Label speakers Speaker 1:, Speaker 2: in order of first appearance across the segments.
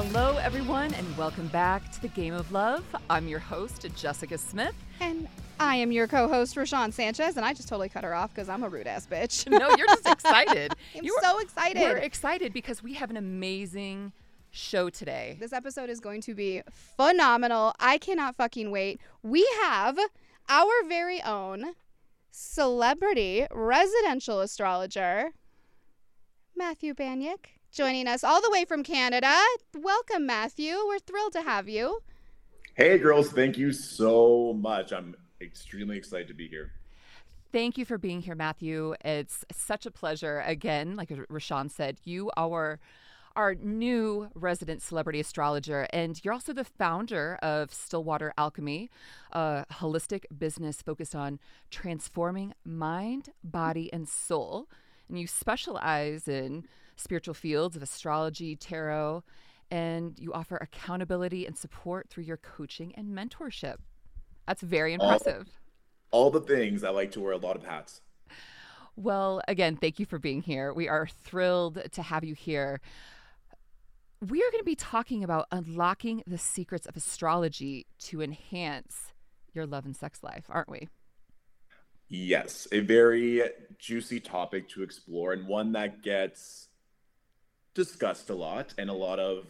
Speaker 1: Hello, everyone, and welcome back to the Game of Love. I'm your host, Jessica Smith.
Speaker 2: And I am your co-host, Rochonne Sanchez, and I just totally cut her off because I'm a rude ass bitch.
Speaker 1: No, you're just excited.
Speaker 2: I'm
Speaker 1: You're-
Speaker 2: so excited.
Speaker 1: We're excited because we have an amazing show today.
Speaker 2: This episode is going to be phenomenal. I cannot fucking wait. We have our very own celebrity residential astrologer, Matthew Baniak, joining us all the way from Canada. Welcome, Matthew. We're thrilled to have you.
Speaker 3: Hey, girls, thank you so much. I'm extremely excited to be here.
Speaker 1: Thank you for being here, Matthew. It's such a pleasure. Again, like Rochonne said, you are our new resident celebrity astrologer, and you're also the founder of Stillwater Alchemy, a holistic business focused on transforming mind, body, and soul. And you specialize in spiritual fields of astrology, tarot, and you offer accountability and support through your coaching and mentorship. That's very
Speaker 3: All-
Speaker 1: impressive.
Speaker 3: All the things I like to wear a lot of hats.
Speaker 1: Well, again, thank you for being here. We are thrilled to have you here. We are going to be talking about unlocking the secrets of astrology to enhance your love and sex life, aren't we?
Speaker 3: Yes, a very juicy topic to explore and one that gets discussed a lot and a lot of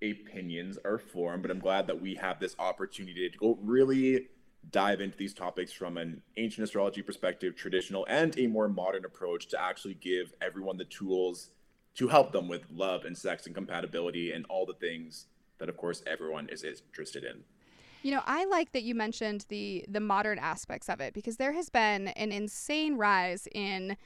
Speaker 3: opinions are formed. But I'm glad that we have this opportunity to go really dive into these topics from an ancient astrology perspective, traditional, and a more modern approach to actually give everyone the tools to help them with love and sex and compatibility and all the things that, of course, everyone is interested in.
Speaker 2: You know, I like that you mentioned the the modern aspects of it because there has been an insane rise in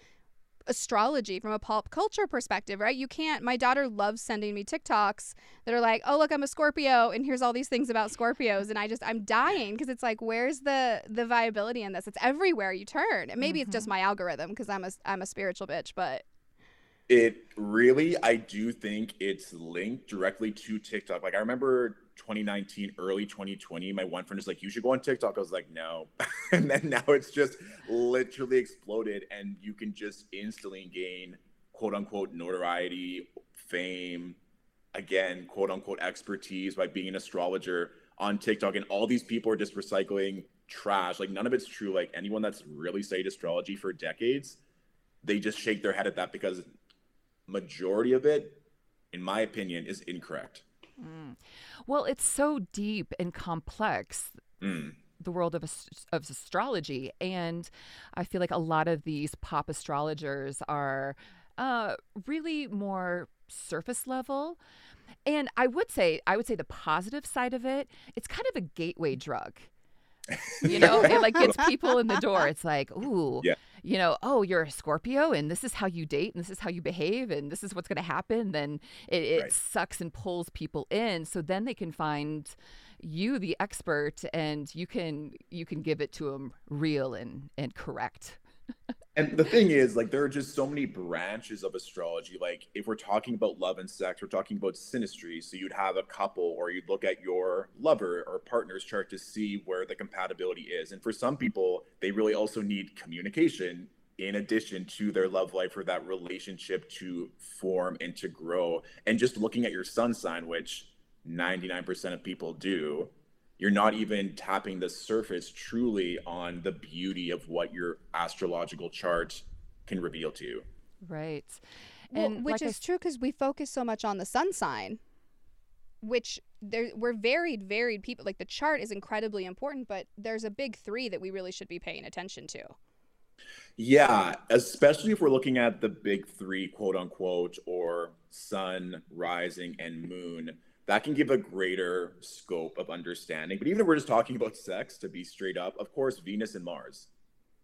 Speaker 2: astrology from a pop culture perspective, right? You can't my daughter loves sending me TikToks that are like, "Oh, look, I'm a Scorpio and here's all these things about Scorpios." And I just I'm dying because it's like, where's the the viability in this? It's everywhere you turn. And maybe it's just mm-hmm. my algorithm because I'm a I'm a spiritual bitch, but
Speaker 3: It really, I do think it's linked directly to TikTok. Like I remember 2019, early 2020, my one friend was like, "You should go on TikTok." I was like, "No," and then now it's just literally exploded, and you can just instantly gain quote unquote notoriety, fame, again quote unquote expertise by being an astrologer on TikTok, and all these people are just recycling trash. Like none of it's true. Like anyone that's really studied astrology for decades, they just shake their head at that because majority of it, in my opinion, is incorrect.
Speaker 1: Well, it's so deep and complex.
Speaker 3: Mm.
Speaker 1: the world of, of astrology. And I feel like a lot of these pop astrologers are uh, really more surface level. And I would say, I would say the positive side of it, it's kind of a gateway drug. You know, it like gets people in the door. It's like, ooh,
Speaker 3: Yeah.
Speaker 1: You know, oh, you're a Scorpio and this is how you date and this is how you behave and this is what's going to happen. Then it, it
Speaker 3: Right.
Speaker 1: sucks and pulls people in. So then they can find you, the expert, and you can you can give it to them real and and correct.
Speaker 3: And the thing is, like, there are just so many branches of astrology. Like, if we're talking about love and sex, we're talking about synastry. So you'd have a couple, or you'd look at your lover or partner's chart to see where the compatibility is. And for some people, they really also need communication in addition to their love life for that relationship to form and to grow. And just looking at your sun sign, which 99% of people do, you're not even tapping the surface truly on the beauty of what your astrological chart can reveal to you.
Speaker 1: Right.
Speaker 2: Well, which
Speaker 1: like I
Speaker 2: is true because we focus so much on the sun sign, which there we're varied, varied people. Like the chart is incredibly important, but there's a big three that we really should be paying attention to.
Speaker 3: Yeah, especially if we're looking at the big three, quote unquote, or sun, rising, and moon, that can give a greater scope of understanding. But even if we're just talking about sex, to be straight up, of course, Venus and Mars.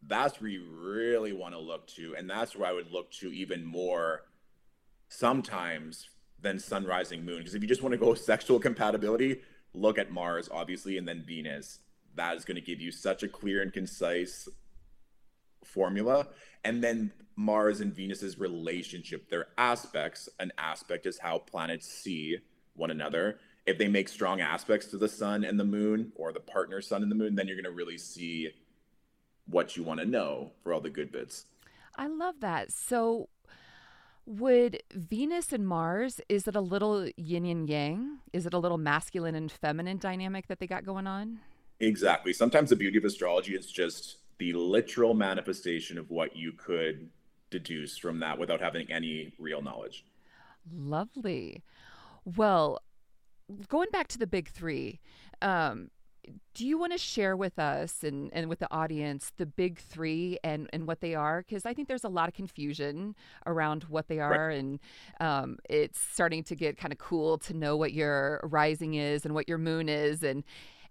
Speaker 3: That's where you really want to look to. And that's where I would look to even more sometimes than sun, rising, moon. Because if you just want to go sexual compatibility, look at Mars, obviously, and then Venus. That is going to give you such a clear and concise formula and then mars and venus's relationship their aspects an aspect is how planets see one another if they make strong aspects to the sun and the moon or the partner sun and the moon then you're going to really see what you want to know for all the good bits
Speaker 1: I love that. So Would Venus and Mars, is it a little yin and yang? Is it a little masculine and feminine dynamic that they got going on?
Speaker 3: Exactly. Sometimes the beauty of astrology is just the literal manifestation of what you could deduce from that without having any real knowledge.
Speaker 1: Lovely. Well, going back to the big three, um, do you want to share with us and, and with the audience the big three and, and what they are? Because I think there's a lot of confusion around what they are, right. and um, it's starting to get kind of cool to know what your rising is and what your moon is, and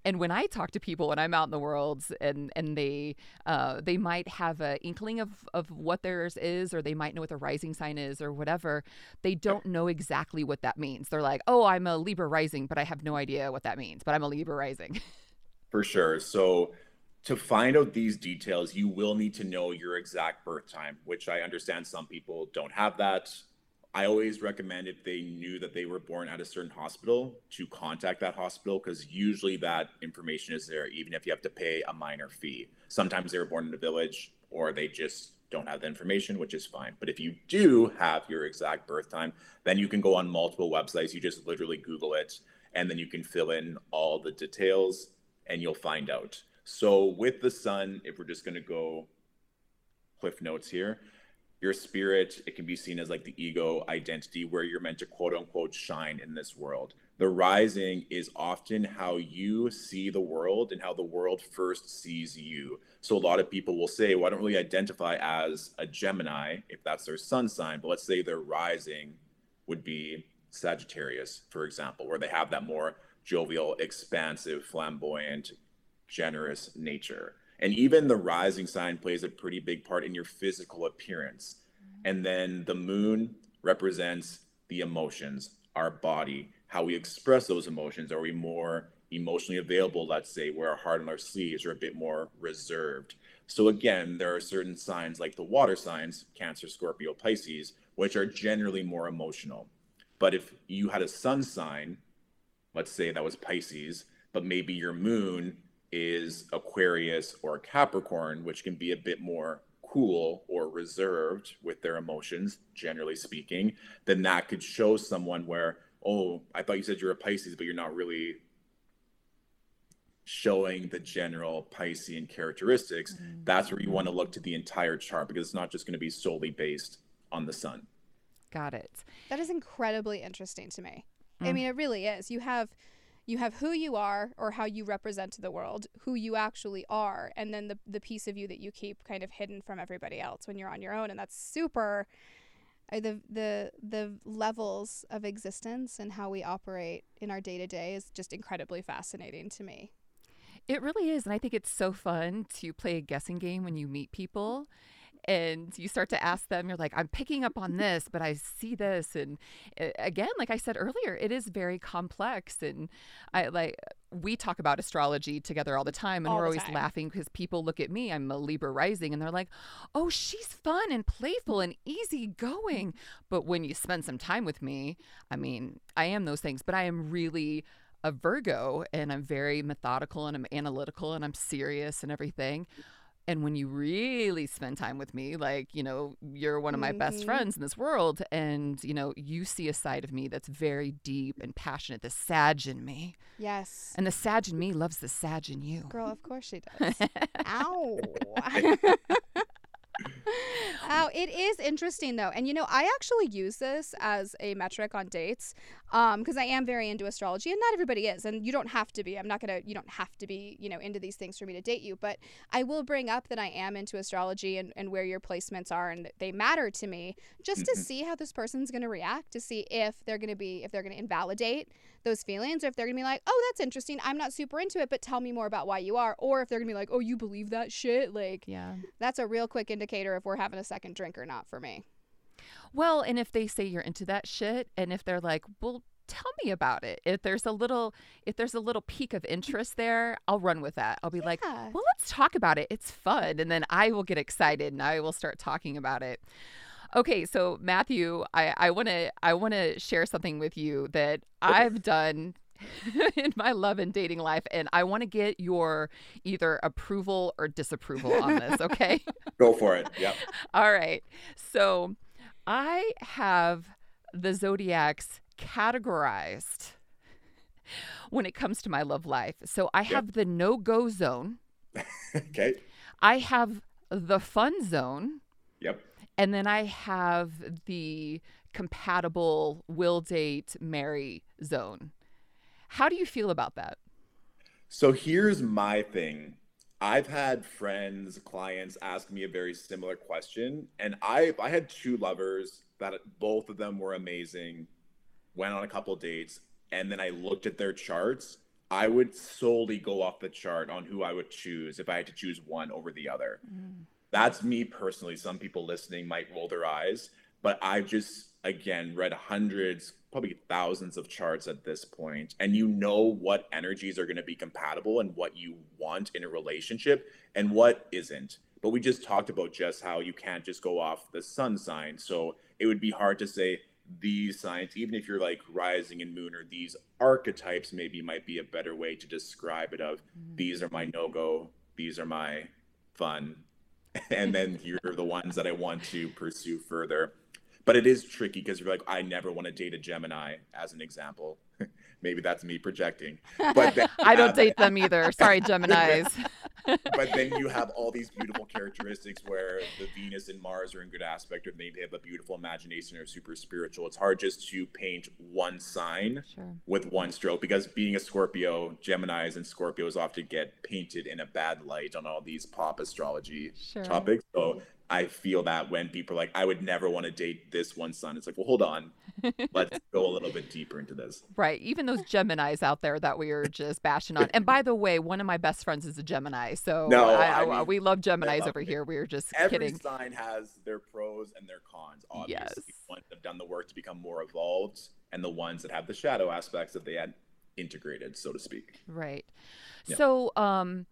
Speaker 1: and when I talk to people when I'm out in the world and and they uh, they might have an inkling of of what theirs is, or they might know what the rising sign is, or whatever, they don't know exactly what that means. They're like, "Oh, I'm a Libra rising," but I have no idea what that means. But I'm a Libra rising.
Speaker 3: For sure. So to find out these details, you will need to know your exact birth time, which I understand some people don't have that. I always recommend if they knew that they were born at a certain hospital to contact that hospital because usually that information is there, even if you have to pay a minor fee. Sometimes they were born in a village or they just don't have the information, which is fine. But if you do have your exact birth time, then you can go on multiple websites. You just literally Google it and then you can fill in all the details and you'll find out. So with the sun, if we're just going to go cliff notes here, your spirit, it can be seen as like the ego identity where you're meant to quote unquote shine in this world. The rising is often how you see the world and how the world first sees you. So a lot of people will say, well, I don't really identify as a Gemini if that's their sun sign, but let's say their rising would be Sagittarius, for example, where they have that more jovial, expansive, flamboyant, generous nature. And even the rising sign plays a pretty big part in your physical appearance. Mm-hmm. And then the moon represents the emotions, our body, how we express those emotions. Are we more emotionally available, let's say, where our heart and our sleeves are a bit more reserved? So, again, there are certain signs like the water signs, Cancer, Scorpio, Pisces, which are generally more emotional. But if you had a sun sign, let's say that was Pisces, but maybe your moon is Aquarius or Capricorn, which can be a bit more cool or reserved with their emotions, generally speaking, then that could show someone where, oh, I thought you said you're a Pisces, but you're not really showing the general Piscean characteristics. Mm-hmm. That's where you want to look to the entire chart because it's not just going to be solely based on the sun.
Speaker 1: Got it.
Speaker 2: That is incredibly interesting to me. Mm. I mean, it really is. You have you have who you are or how you represent to the world, who you actually are, and then the the piece of you that you keep kind of hidden from everybody else when you're on your own, and that's super. Uh, the the the levels of existence and how we operate in our day to day is just incredibly fascinating to me.
Speaker 1: It really is, and I think it's so fun to play a guessing game when you meet people and you start to ask them you're like i'm picking up on this but i see this and uh, again like i said earlier it is very complex and i like we talk about astrology together all the time and all we're always time. laughing because people look at me i'm a libra rising and they're like oh she's fun and playful and easygoing but when you spend some time with me i mean i am those things but i am really a virgo and i'm very methodical and i'm analytical and i'm serious and everything and when you really spend time with me, like, you know, you're one of my mm-hmm. best friends in this world, and, you know, you see a side of me that's very deep and passionate, the Sag in me.
Speaker 2: Yes.
Speaker 1: And the Sag in me loves the Sag in you.
Speaker 2: Girl, of course she does. Ow. oh, it is interesting though. And you know, I actually use this as a metric on dates um because I am very into astrology and not everybody is and you don't have to be. I'm not going to you don't have to be, you know, into these things for me to date you, but I will bring up that I am into astrology and and where your placements are and they matter to me just to mm-hmm. see how this person's going to react, to see if they're going to be if they're going to invalidate those feelings or if they're going to be like, "Oh, that's interesting. I'm not super into it, but tell me more about why you are." Or if they're going to be like, "Oh, you believe that shit?" Like,
Speaker 1: yeah.
Speaker 2: That's a real quick indicator if we're having a second drink or not for me.
Speaker 1: Well, and if they say you're into that shit and if they're like, "Well, tell me about it. If there's a little if there's a little peak of interest there, I'll run with that. I'll be yeah. like, "Well, let's talk about it. It's fun." And then I will get excited and I will start talking about it. Okay, so Matthew, I I want to I want to share something with you that I've done in my love and dating life and I want to get your either approval or disapproval on this, okay?
Speaker 3: Go for it. Yep.
Speaker 1: All right. So I have the zodiacs categorized when it comes to my love life. So I have yep. the no go zone.
Speaker 3: okay.
Speaker 1: I have the fun zone.
Speaker 3: Yep.
Speaker 1: And then I have the compatible will date marry zone. How do you feel about that?
Speaker 3: So here's my thing. I've had friends, clients ask me a very similar question, and I I had two lovers that both of them were amazing. Went on a couple dates, and then I looked at their charts. I would solely go off the chart on who I would choose if I had to choose one over the other. Mm. That's me personally. Some people listening might roll their eyes, but I've just again read hundreds, probably thousands of charts at this point, and you know what energies are going to be compatible and what you want in a relationship and what isn't. But we just talked about just how you can't just go off the sun sign. So it would be hard to say these signs, even if you're like rising and moon or these archetypes, maybe might be a better way to describe it. Of mm. these are my no go, these are my fun, and then you're the ones that I want to pursue further. But it is tricky because you're like, I never want to date a Gemini, as an example. Maybe that's me projecting.
Speaker 1: But I don't um, date them either. Sorry, Geminis.
Speaker 3: But then you have all these beautiful characteristics where the Venus and Mars are in good aspect, or maybe they have a beautiful imagination or super spiritual. It's hard just to paint one sign sure. with one stroke because being a Scorpio, Geminis and Scorpios often get painted in a bad light on all these pop astrology sure. topics. So I feel that when people are like, I would never want to date this one sun, it's like, well, hold on. Let's go a little bit deeper into this.
Speaker 1: Right. Even those Geminis out there that we are just bashing on. And by the way, one of my best friends is a Gemini. So no, I, I mean, we love Geminis love over it. here. We are just
Speaker 3: Every
Speaker 1: kidding.
Speaker 3: sign has their pros and their cons, obviously. Yes. The ones that have done the work to become more evolved and the ones that have the shadow aspects that they had integrated, so to speak.
Speaker 1: Right. Yeah. So, um,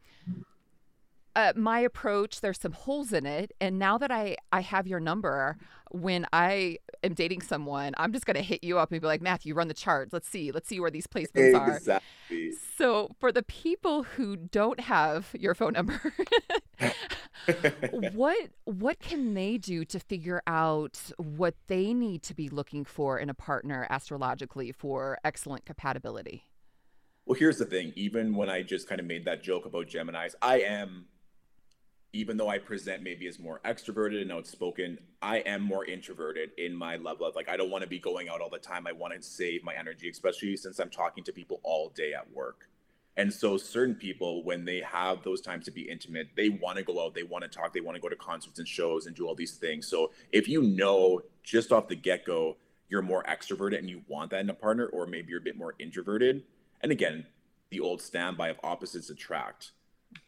Speaker 1: uh, my approach there's some holes in it and now that i i have your number when i am dating someone i'm just going to hit you up and be like matthew run the chart let's see. Let's see where these placements exactly. are so for the people who don't have your phone number what what can they do to figure out what they need to be looking for in a partner astrologically for excellent compatibility?
Speaker 3: Well here's the thing. Even when i just kind of made that joke about geminis i am even though I present maybe as more extroverted and outspoken, I am more introverted in my love life. Like I don't want to be going out all the time. I want to save my energy, especially since I'm talking to people all day at work. And so certain people, when they have those times to be intimate, they want to go out, they want to talk, they want to go to concerts and shows and do all these things. So if you know just off the get-go, you're more extroverted and you want that in a partner, or maybe you're a bit more introverted. And again, the old standby of opposites attract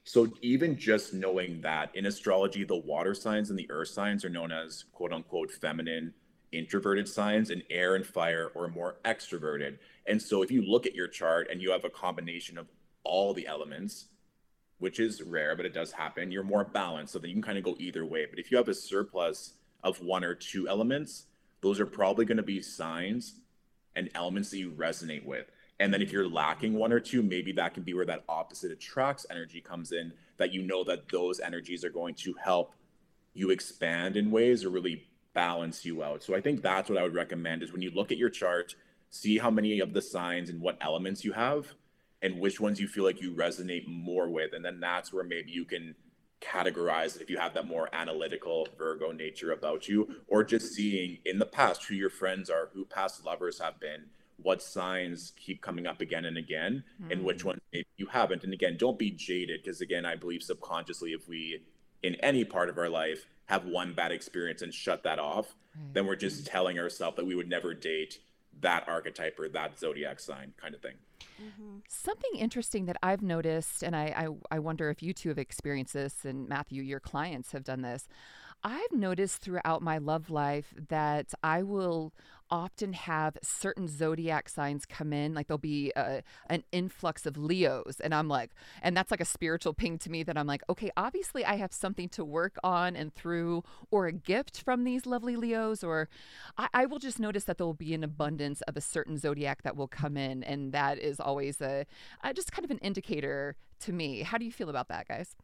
Speaker 3: so even just knowing that in astrology, the water signs and the earth signs are known as quote unquote feminine introverted signs and air and fire are more extroverted. And so if you look at your chart and you have a combination of all the elements, which is rare, but it does happen, you're more balanced. So that you can kind of go either way. But if you have a surplus of one or two elements, those are probably going to be signs and elements that you resonate with. And then if you're lacking one or two, maybe that can be where that opposite attracts energy comes in, that you know that those energies are going to help you expand in ways or really balance you out. So I think that's what I would recommend is when you look at your chart, see how many of the signs and what elements you have and which ones you feel like you resonate more with. And then that's where maybe you can categorize if you have that more analytical Virgo nature about you, or just seeing in the past who your friends are, who past lovers have been, what signs keep coming up again and again mm. and which hmm. ones you haven't and again don't be jaded because again i believe subconsciously if we in any part of our life have one bad experience and shut that off right. then we're just mm-hmm. telling ourselves that we would never date that archetype or that zodiac sign kind of thing
Speaker 1: mm-hmm. something interesting that i've noticed and I, I i wonder if you two have experienced this and matthew your clients have done this I've noticed throughout my love life that I will often have certain zodiac signs come in like there'll be a, an influx of leos and i'm like and that's like a spiritual ping to me that i'm like okay obviously i have something to work on and through or a gift from these lovely leos or i, I will just notice that there will be an abundance of a certain zodiac that will come in and that is always a, a just kind of an indicator to me. How do you feel about that guys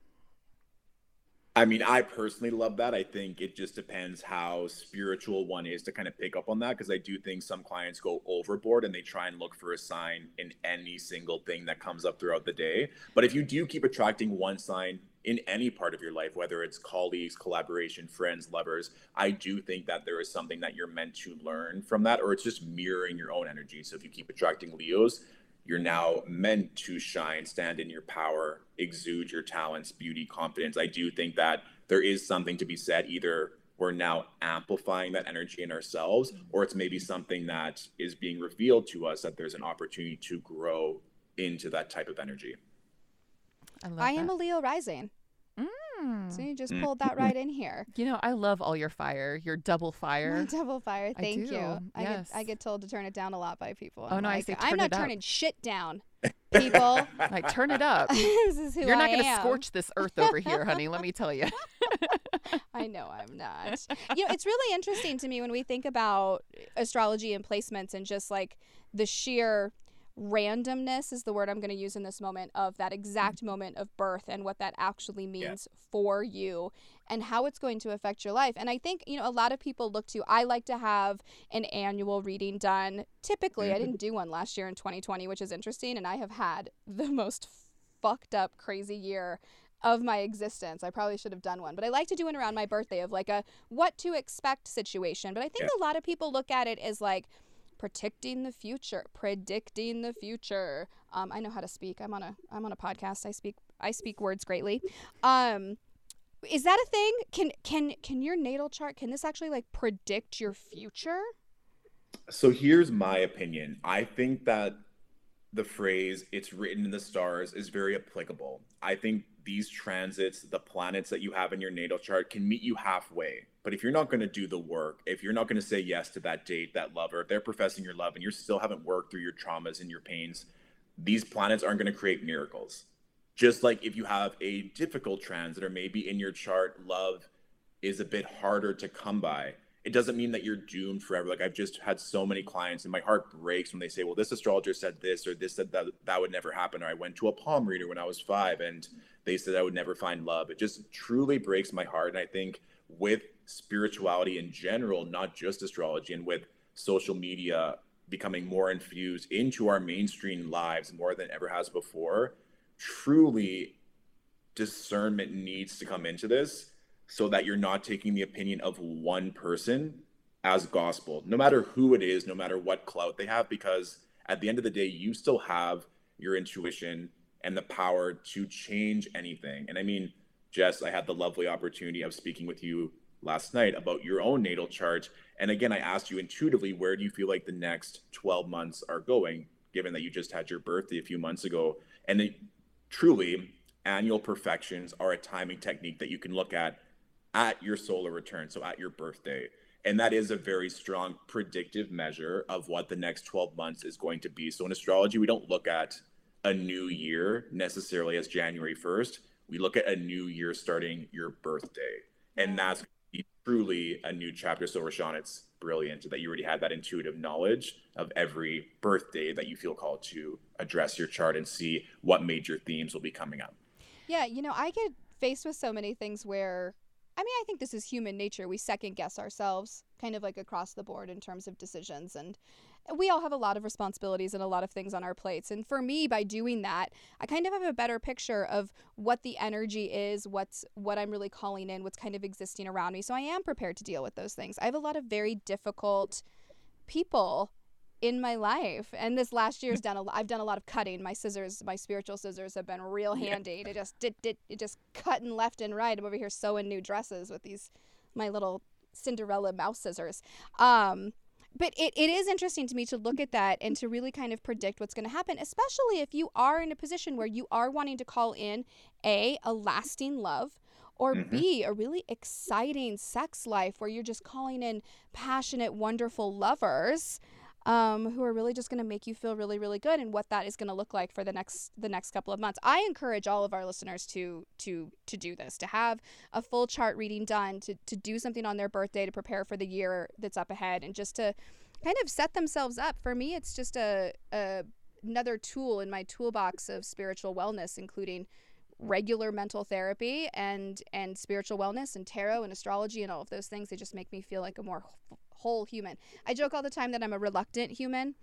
Speaker 3: I mean, I personally love that. I think it just depends how spiritual one is to kind of pick up on that because I do think some clients go overboard and they try and look for a sign in any single thing that comes up throughout the day. But if you do keep attracting one sign in any part of your life, whether it's colleagues, collaboration, friends, lovers, I do think that there is something that you're meant to learn from that, or it's just mirroring your own energy. So if you keep attracting Leos, you're now meant to shine, stand in your power, exude your talents, beauty, confidence. I do think that there is something to be said. Either we're now amplifying that energy in ourselves, or it's maybe something that is being revealed to us that there's an opportunity to grow into that type of energy.
Speaker 2: I, I am a Leo rising.
Speaker 1: Mm.
Speaker 2: So you just pulled that right in here.
Speaker 1: You know, I love all your fire, your double fire.
Speaker 2: My double fire. Thank
Speaker 1: do,
Speaker 2: you. I
Speaker 1: yes.
Speaker 2: get I get told to turn it down a lot by people.
Speaker 1: Oh,
Speaker 2: I'm
Speaker 1: no, I
Speaker 2: like,
Speaker 1: say
Speaker 2: I'm not
Speaker 1: it up."
Speaker 2: turning shit down, people.
Speaker 1: Like, turn it up.
Speaker 2: this is who
Speaker 1: You're not
Speaker 2: I
Speaker 1: going to
Speaker 2: am.
Speaker 1: scorch this earth over here, honey. Let me tell you.
Speaker 2: I know I'm not. you know, it's really interesting to me when we think about astrology and placements and just like the sheer randomness is the word I'm going to use in this moment of that exact mm-hmm. moment of birth and what that actually means for you and how it's going to affect your life. And I think, you know, a lot of people look to I like to have an annual reading done. Typically, I didn't do one last year in 2020, which is interesting, and I have had the most fucked up crazy year of my existence. I probably should have done one, but I like to do one around my birthday of like a what to expect situation. But I think a lot of people look at it as like predicting the future, predicting the future. Um, I know how to speak. I'm on a I'm on a podcast. I speak I speak words greatly. Um, is that a thing? Can can can your natal chart can this actually like predict your future?
Speaker 3: So here's my opinion. I think that the phrase it's written in the stars is very applicable. I think these transits, the planets that you have in your natal chart can meet you halfway. But if you're not going to do the work, if you're not going to say yes to that date, that lover, if they're professing your love and you still haven't worked through your traumas and your pains, these planets aren't going to create miracles. Just like if you have a difficult transit or maybe in your chart, love is a bit harder to come by. It doesn't mean that you're doomed forever. Like I've just had so many clients and my heart breaks when they say, well, this astrologer said this or this said that that would never happen. Or I went to a palm reader when I was five and they said I would never find love. It just truly breaks my heart. And I think with spirituality in general, not just astrology, and with social media becoming more infused into our mainstream lives more than ever has before, truly discernment needs to come into this so that you're not taking the opinion of one person as gospel, no matter who it is, no matter what clout they have, because at the end of the day, you still have your intuition and the power to change anything. And I mean, Jess, I had the lovely opportunity of speaking with you last night about your own natal chart. And again, I asked you intuitively, where do you feel like the next 12 months are going, given that you just had your birthday a few months ago? And it, truly, annual perfections are a timing technique that you can look at at your solar return, so at your birthday. And that is a very strong predictive measure of what the next 12 months is going to be. So in astrology, we don't look at a new year necessarily as January 1st. We look at a new year starting your birthday. And that's truly a new chapter. So, Rochonne, it's brilliant that you already had that intuitive knowledge of every birthday that you feel called to address your chart and see what major themes will be coming up.
Speaker 2: Yeah, you know, I get faced with so many things where I mean, I think this is human nature. We second guess ourselves kind of like across the board in terms of decisions and we all have a lot of responsibilities and a lot of things on our plates. And for me, by doing that, I kind of have a better picture of what the energy is, what's what I'm really calling in, what's kind of existing around me. So I am prepared to deal with those things. I have a lot of very difficult people in my life and this last year's done a lot i've done a lot of cutting my scissors my spiritual scissors have been real handy to just did, did it just cutting left and right i'm over here sewing new dresses with these my little cinderella mouse scissors um but it, it is interesting to me to look at that and to really kind of predict what's going to happen especially if you are in a position where you are wanting to call in a a lasting love or
Speaker 3: Mhm.
Speaker 2: B, a really exciting sex life where you're just calling in passionate, wonderful lovers um, who are really just going to make you feel really, really good, and what that is going to look like for the next the next couple of months. I encourage all of our listeners to to to do this, to have a full chart reading done, to to do something on their birthday to prepare for the year that's up ahead, and just to kind of set themselves up. For me, it's just a, a another tool in my toolbox of spiritual wellness, including regular mental therapy and and spiritual wellness and tarot and astrology and all of those things they just make me feel like a more whole human i joke all the time that i'm a reluctant human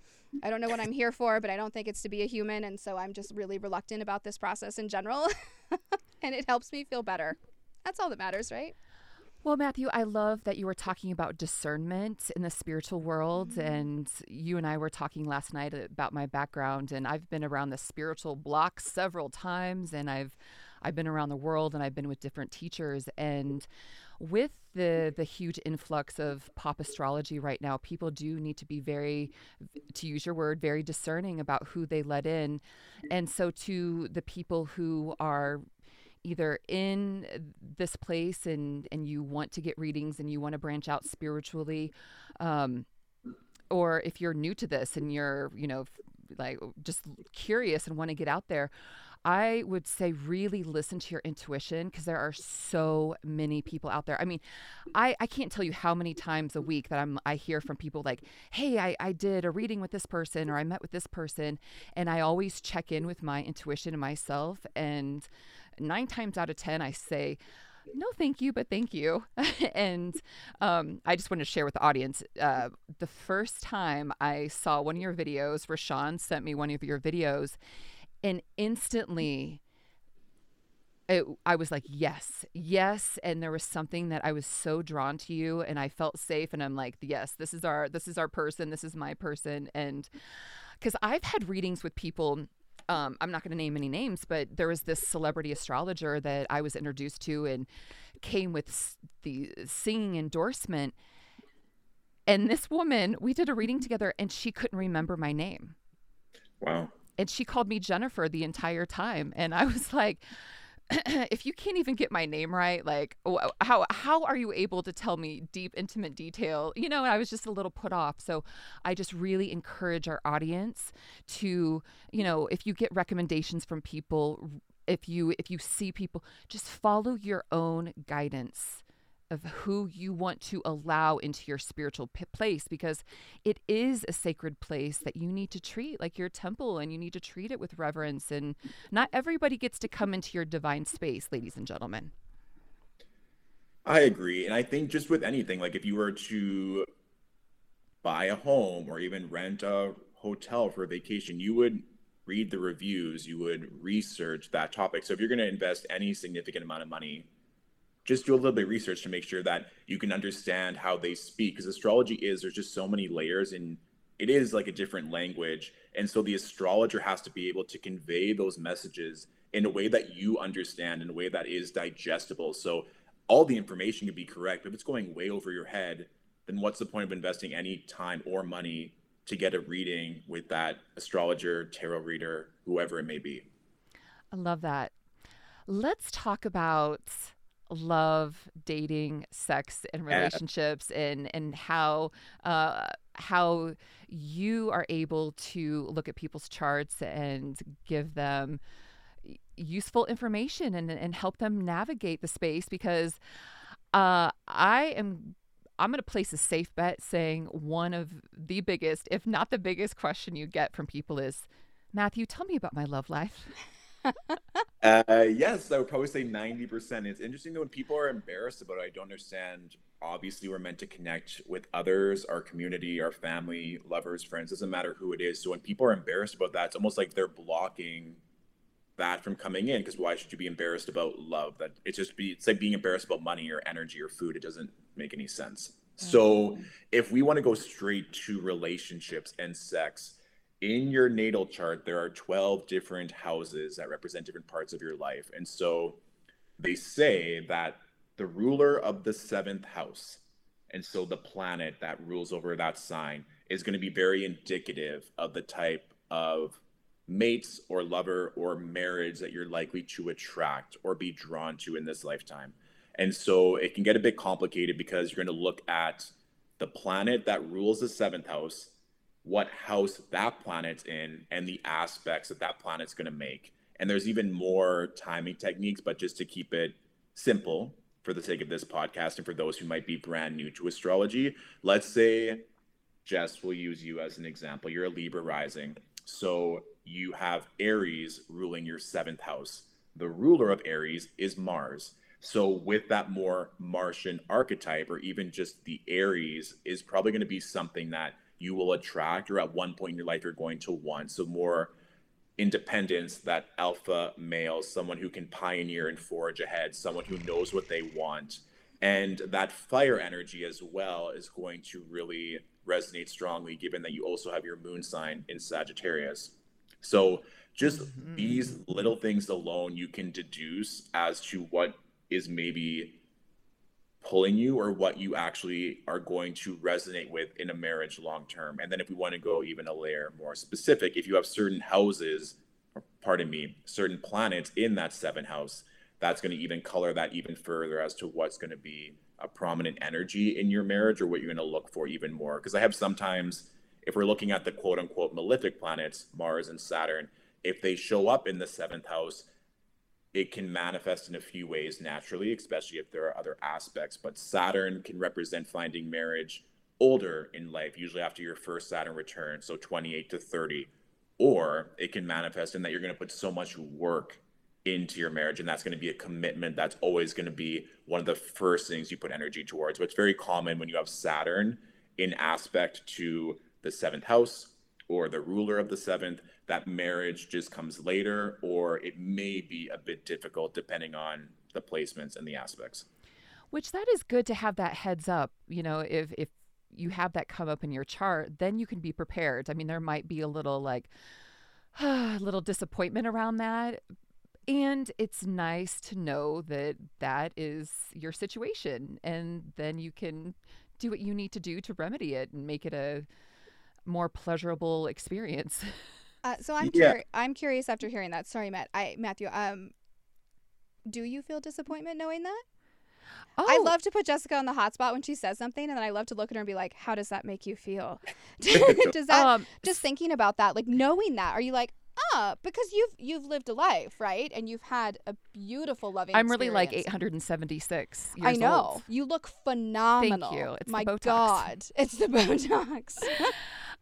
Speaker 2: i don't know what i'm here for but i don't think it's to be a human and so i'm just really reluctant about this process in general and it helps me feel better that's all that matters right
Speaker 1: well, Matthew, I love that you were talking about discernment in the spiritual world. Mm-hmm. And you and I were talking last night about my background. And I've been around the spiritual block several times. And I've I've been around the world and I've been with different teachers. And with the the huge influx of pop astrology right now, people do need to be very, to use your word, very discerning about who they let in. And so to the people who are either in this place and and you want to get readings and you want to branch out spiritually um, or if you're new to this and you're you know like just curious and want to get out there I would say really listen to your intuition because there are so many people out there. I mean, I, I can't tell you how many times a week that I'm I hear from people like, hey, I, I did a reading with this person or I met with this person. And I always check in with my intuition and myself and nine times out of 10, I say, no, thank you, but thank you. and um, I just want to share with the audience uh, the first time I saw one of your videos, Rochonne sent me one of your videos, and instantly it, I was like, yes, yes. And there was something that I was so drawn to you and I felt safe. And I'm like, yes, this is our, this is our person. This is my person. And because I've had readings with people um, I'm not going to name any names, but there was this celebrity astrologer that I was introduced to and came with the singing endorsement. And this woman, we did a reading together and she couldn't remember my name.
Speaker 3: Wow.
Speaker 1: And she called me Jennifer the entire time. And I was like, if you can't even get my name right, like how how are you able to tell me deep, intimate detail? You know, I was just a little put off. So I just really encourage our audience to, you know, if you get recommendations from people, if you if you see people, just follow your own guidance of who you want to allow into your spiritual p- place because it is a sacred place that you need to treat like your temple and you need to treat it with reverence and not everybody gets to come into your divine space ladies and gentlemen.
Speaker 3: I agree and i think just with anything like if you were to buy a home or even rent a hotel for a vacation you would read the reviews you would research that topic. So if you're going to invest any significant amount of money just do a little bit of research to make sure that you can understand how they speak because astrology is there's just so many layers and it is like a different language. And so the astrologer has to be able to convey those messages in a way that you understand in a way that is digestible. So all the information can be correct but if it's going way over your head then what's the point of investing any time or money to get a reading with that astrologer tarot reader whoever it may be?
Speaker 1: I love that. Let's talk about love, dating, sex, and relationships, and and how uh, how you are able to look at people's charts and give them useful information and and help them navigate the space because uh, I am I'm going to place a safe bet saying one of the biggest, if not the biggest question you get from people is, Matthew, tell me about my love life.
Speaker 3: uh, yes, I would probably say 90%. It's interesting that when people are embarrassed about it, I don't understand. Obviously, we're meant to connect with others, our community, our family, lovers, friends, doesn't matter who it is. So when people are embarrassed about that, it's almost like they're blocking that from coming in because why should you be embarrassed about love that it's just be it's like being embarrassed about money or energy or food it doesn't make any sense so mm-hmm. if we want to go straight to relationships and sex in your natal chart, there are 12 different houses that represent different parts of your life. And so they say that the ruler of the seventh house, and so the planet that rules over that sign, is going to be very indicative of the type of mates or lover or marriage that you're likely to attract or be drawn to in this lifetime. And so it can get a bit complicated because you're going to look at the planet that rules the seventh house what house that planet's in and the aspects that that planet's going to make. And there's even more timing techniques, but just to keep it simple for the sake of this podcast and for those who might be brand new to astrology, let's say, Jess, we'll use you as an example. You're a Libra rising. So you have Aries ruling your seventh house. the ruler of Aries is Mars. So, with that more Martian archetype, or even just the Aries, is probably going to be something that you will attract, or at one point in your life, you're going to want. So, more independence, that alpha male, someone who can pioneer and forge ahead, someone who knows what they want. And that fire energy as well is going to really resonate strongly, given that you also have your moon sign in Sagittarius. So, just mm-hmm. these little things alone, you can deduce as to what is maybe pulling you or what you actually are going to resonate with in a marriage long term. And then if we want to go even a layer more specific, if you have certain houses, pardon me, certain planets in that seven house, that's going to even color that even further as to what's going to be a prominent energy in your marriage or what you're going to look for even more. Because I have sometimes, if we're looking at the quote unquote malefic planets, Mars and Saturn, if they show up in the seventh house, it can manifest in a few ways naturally, especially if there are other aspects. But Saturn can represent finding marriage older in life, usually after your first Saturn return, so 28 to 30. Or it can manifest in that you're going to put so much work into your marriage, and that's going to be a commitment. That's always going to be one of the first things you put energy towards. But it's very common when you have Saturn in aspect to the seventh house or the ruler of the seventh that marriage just comes later, or it may be a bit difficult depending on the placements and the aspects.
Speaker 1: Which that is good to have that heads up. You know, if if you have that come up in your chart, then you can be prepared. I mean, there might be a little like a little disappointment around that. And it's nice to know that that is your situation. And then you can do what you need to do to remedy it and make it a more pleasurable experience.
Speaker 2: Uh, so I'm yeah. I'm curious after hearing that. Sorry, Matt. I Matthew. Um, do you feel disappointment knowing that? Oh. I love to put Jessica on the hot spot when she says something, and then I love to look at her and be like, "How does that make you feel?" does that um, just thinking about that, like knowing that? Are you like, ah, because you've you've lived a life, right? And you've had a beautiful loving.
Speaker 1: I'm really like 876.
Speaker 2: I know
Speaker 1: old.
Speaker 2: you look phenomenal.
Speaker 1: Thank you. It's
Speaker 2: My God, it's the Botox.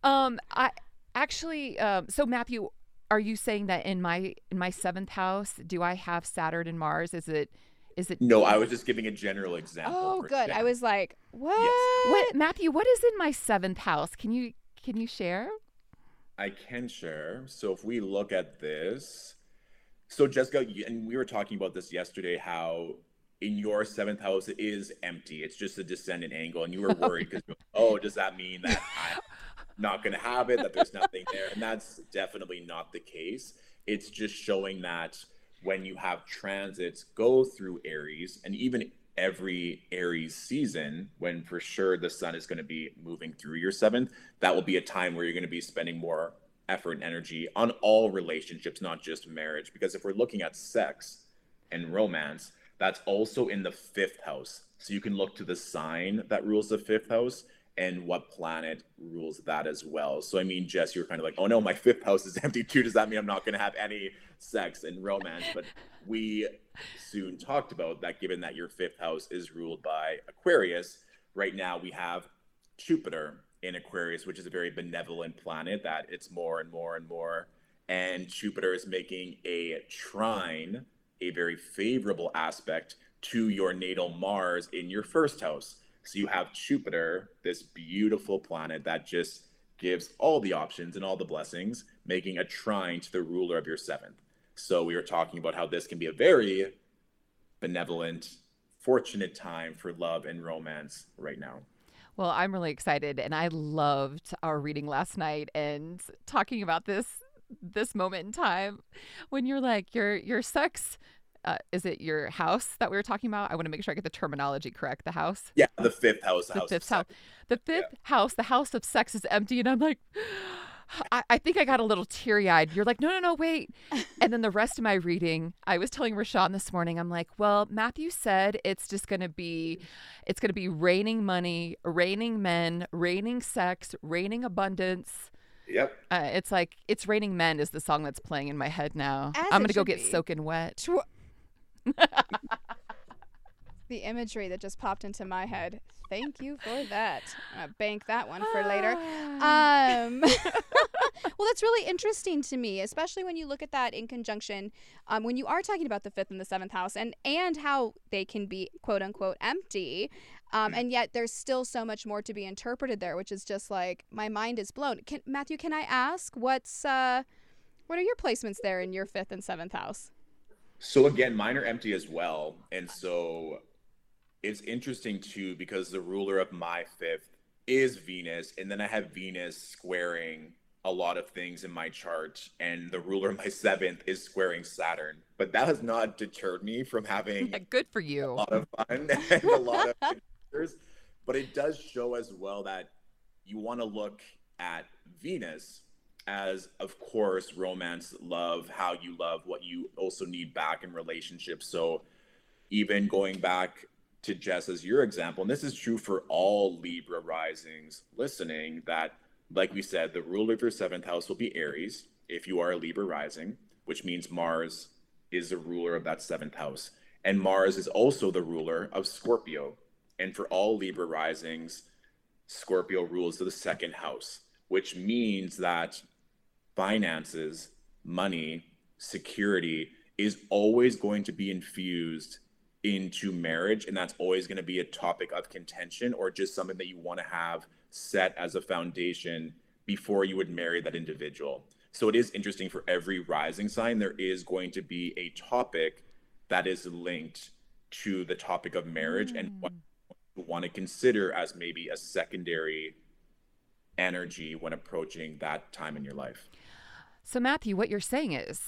Speaker 1: Um, I Actually, um, so Matthew, are you saying that in my in my seventh house, do I have Saturn and Mars? Is it is it
Speaker 3: No, I was just giving a general example.
Speaker 2: Oh, good. I was like, what?
Speaker 1: Yes. What Matthew, what is in my seventh house? Can you can you share?
Speaker 3: I can share. So if we look at this, so Jessica, and we were talking about this yesterday, how in your seventh house it is empty. It's just a descendant angle, and you were worried because oh, does that mean that not going to have it, that there's nothing there. And that's definitely not the case. It's just showing that when you have transits go through Aries, and even every Aries season, when for sure the sun is going to be moving through your seventh, that will be a time where you're going to be spending more effort and energy on all relationships, not just marriage. Because if we're looking at sex and romance, that's also in the fifth house. So you can look to the sign that rules the fifth house and what planet rules that as well. So I mean, Jess, you're kind of like, oh no, my fifth house is empty too. Does that mean I'm not going to have any sex and romance? But we soon talked about that, given that your fifth house is ruled by Aquarius. Right now, we have Jupiter in Aquarius, which is a very benevolent planet that it's more and more and more. And Jupiter is making a trine, a very favorable aspect to your natal Mars in your first house. So you have Jupiter, this beautiful planet that just gives all the options and all the blessings, making a trine to the ruler of your seventh. So we were talking about how this can be a very benevolent, fortunate time for love and romance right now.
Speaker 1: Well, I'm really excited and I loved our reading last night and talking about this this moment in time when you're like your your sex uh, is it your house that we were talking about? I want to make sure I get the terminology correct. The house.
Speaker 3: Yeah, the fifth house.
Speaker 1: The,
Speaker 3: house
Speaker 1: fifth house. The fifth yeah. house. The house of sex is empty, and I'm like. I, I think I got a little teary eyed. You're like, no, no, no, wait. And then the rest of my reading, I was telling Rochonne this morning, I'm like, well, Matthew said it's just going to be, it's going to be raining money, raining men, raining sex, raining abundance.
Speaker 3: Yep.
Speaker 1: Uh, it's like, it's raining men is the song that's playing in my head now. As I'm going to go get soaking wet.
Speaker 2: the imagery that just popped into my head. Thank you for that. I'm gonna bank that one for later. Um, well, that's really interesting to me, especially when you look at that in conjunction um, when you are talking about the fifth and the seventh house, and and how they can be quote unquote empty, um, and yet there's still so much more to be interpreted there, which is just like my mind is blown. Can, Matthew, can I ask what's uh, what are your placements there in your fifth and seventh house?
Speaker 3: So again, mine are empty as well, and so it's interesting too because the ruler of my fifth is Venus, and then I have Venus squaring a lot of things in my chart, and the ruler of my seventh is squaring Saturn. But that has not deterred me from having
Speaker 1: good for you
Speaker 3: a lot of fun and a lot of adventures. But it does show as well that you want to look at Venus as, of course, romance, love, how you love, what you also need back in relationships. So even going back to Jess as your example, and this is true for all Libra risings listening, that like we said, the ruler of your seventh house will be Aries if you are a Libra rising, which means Mars is the ruler of that seventh house. And Mars is also the ruler of Scorpio. And for all Libra risings, Scorpio rules the second house, which means that finances, money, security is always going to be infused into marriage. And that's always going to be a topic of contention or just something that you want to have set as a foundation before you would marry that individual. So it is interesting for every rising sign, there is going to be a topic that is linked to the topic of marriage mm. and what you want to consider as maybe a secondary energy when approaching that time in your life.
Speaker 1: So Matthew, what you're saying is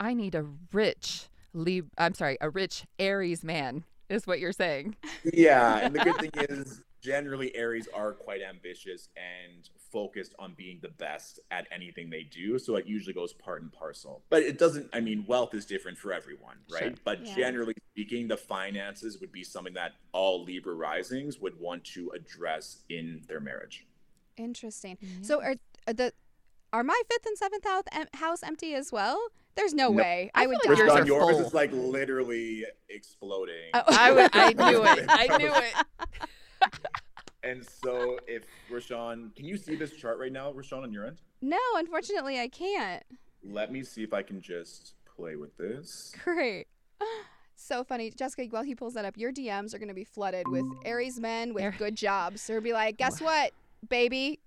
Speaker 1: I need a rich Lib- I'm sorry, a rich Aries man is what you're saying.
Speaker 3: Yeah, and the good thing is generally Aries are quite ambitious and focused on being the best at anything they do. So it usually goes part and parcel. But it doesn't, I mean, wealth is different for everyone, right? Sure. But yeah. generally speaking, the finances would be something that all Libra risings would want to address in their marriage.
Speaker 2: Interesting. Mm-hmm. So are, are the are my fifth and seventh house, house empty as well? There's no, no way. I, I would
Speaker 3: like yours, yours is like literally exploding.
Speaker 1: Oh. I, I knew it. I knew it.
Speaker 3: and so if Rochonne, can you see this chart right now, Rochonne, on your end?
Speaker 2: No, unfortunately, I can't.
Speaker 3: Let me see if I can just play with this.
Speaker 2: Great. So funny, Jessica. While he pulls that up, your DMs are going to be flooded with Aries men with good jobs. They'll be like, "Guess what, baby?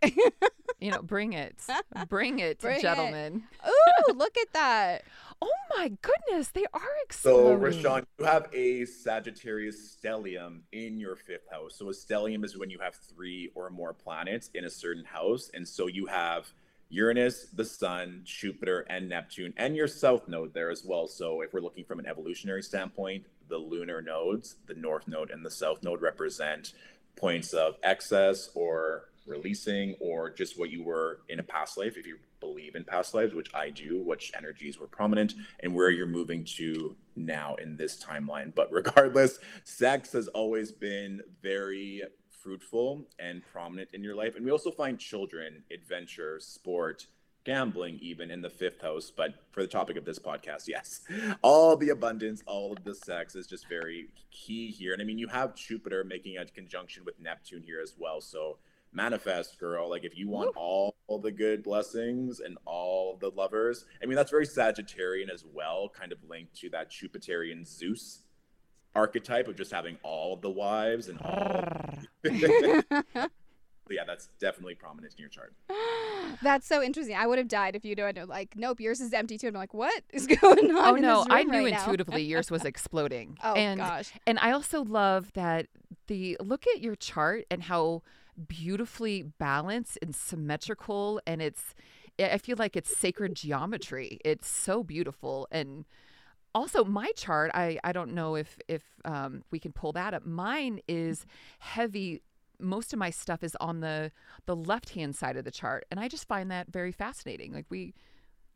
Speaker 1: you know, bring it, bring it, bring gentlemen."
Speaker 2: It. Ooh, look at that.
Speaker 1: Oh my goodness, they are exploding.
Speaker 3: So, Rochonne, you have a Sagittarius stellium in your fifth house. So, a stellium is when you have three or more planets in a certain house. And so, you have Uranus, the Sun, Jupiter, and Neptune, and your south node there as well. So, if we're looking from an evolutionary standpoint, the lunar nodes, the north node and the south node represent points of excess or releasing or just what you were in a past life if you believe in past lives which i do which energies were prominent and where you're moving to now in this timeline. But regardless sex has always been very fruitful and prominent in your life. And we also find children adventure sport gambling even in the fifth house. But for the topic of this podcast yes all the abundance all of the sex is just very key here. And i mean you have jupiter making a conjunction with neptune here as well. So manifest girl. Like if you want all, all the good blessings and all the lovers i mean that's very sagittarian as well kind of linked to that jupiterian zeus archetype of just having all of the wives and all yeah that's definitely prominent in your chart.
Speaker 2: That's so interesting. I would have died if you don't know like nope yours is empty too. I'm like what is going on
Speaker 1: oh no i knew right intuitively yours was exploding.
Speaker 2: Oh
Speaker 1: and,
Speaker 2: gosh.
Speaker 1: and i also love that the look at your chart and how beautifully balanced and symmetrical and it's I feel like it's sacred geometry. It's so beautiful. And also my chart I, I don't know if if um, we can pull that up. Mine is heavy. Most of my stuff is on the the left hand side of the chart and i just find that very fascinating. Like we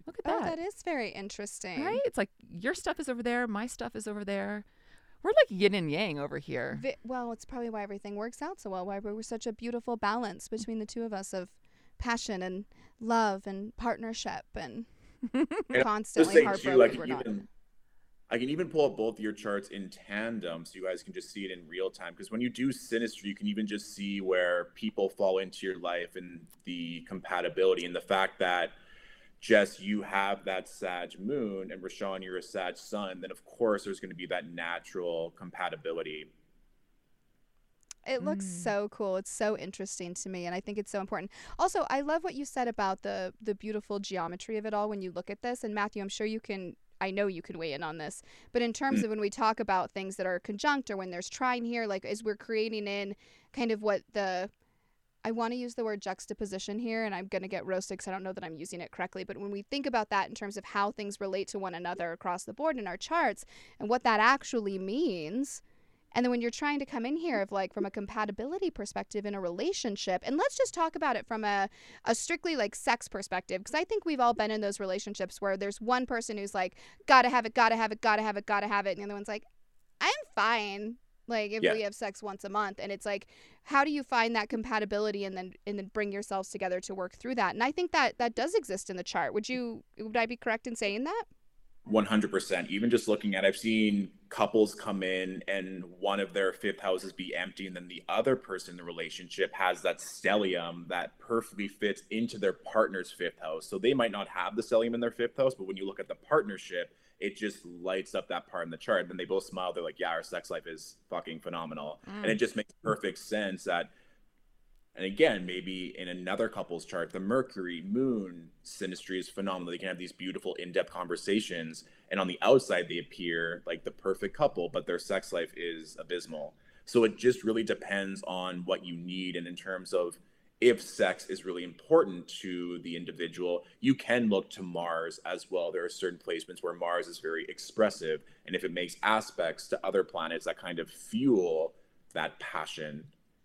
Speaker 1: look at that.
Speaker 2: oh that is very interesting.
Speaker 1: Right? It's like your stuff is over there my stuff is over there we're like yin and yang over here.
Speaker 2: Vi- well, it's probably why everything works out so well. Why we're such a beautiful balance between the two of us of passion and love and partnership and constantly heartbroken. Too, like,
Speaker 3: even, I can even pull up both your charts in tandem so you guys can just see it in real time. Because when you do synastry, you can even just see where people fall into your life and the compatibility and the fact that Jess, you have that Sag moon, and Rochonne, you're a Sag sun, then of course there's going to be that natural compatibility.
Speaker 2: It looks mm. so cool. It's so interesting to me, and I think it's so important. Also, I love what you said about the the beautiful geometry of it all when you look at this. And Matthew, I'm sure you can. I know you can weigh in on this, but in terms mm. of when we talk about things that are conjunct or when there's trine here, like as we're creating in kind of what the I want to use the word juxtaposition here, and I'm going to get roasted because I don't know that I'm using it correctly. But when we think about that in terms of how things relate to one another across the board in our charts and what that actually means, and then when you're trying to come in here of like from a compatibility perspective in a relationship, and let's just talk about it from a, a strictly like sex perspective, because I think we've all been in those relationships where there's one person who's like, gotta have it, gotta have it, gotta have it, gotta have it, and the other one's like, I'm fine like if yeah. we have sex once a month and it's like how do you find that compatibility and then and then bring yourselves together to work through that? And i think that that does exist in the chart. Would you would i be correct in saying that?
Speaker 3: 100% even just looking at i've seen couples come in and one of their fifth houses be empty and then the other person in the relationship has that stellium that perfectly fits into their partner's fifth house. So they might not have the stellium in their fifth house but when you look at the partnership it just lights up that part in the chart. And Then they both smile. They're like, yeah, our sex life is fucking phenomenal. Mm. And it just makes perfect sense that, and again, maybe in another couple's chart, the Mercury, Moon synastry is phenomenal. They can have these beautiful in depth conversations. And on the outside, they appear like the perfect couple, but their sex life is abysmal. So it just really depends on what you need. And in terms of, if sex is really important to the individual, you can look to Mars as well. There are certain placements where Mars is very expressive. And if it makes aspects to other planets that kind of fuel that passion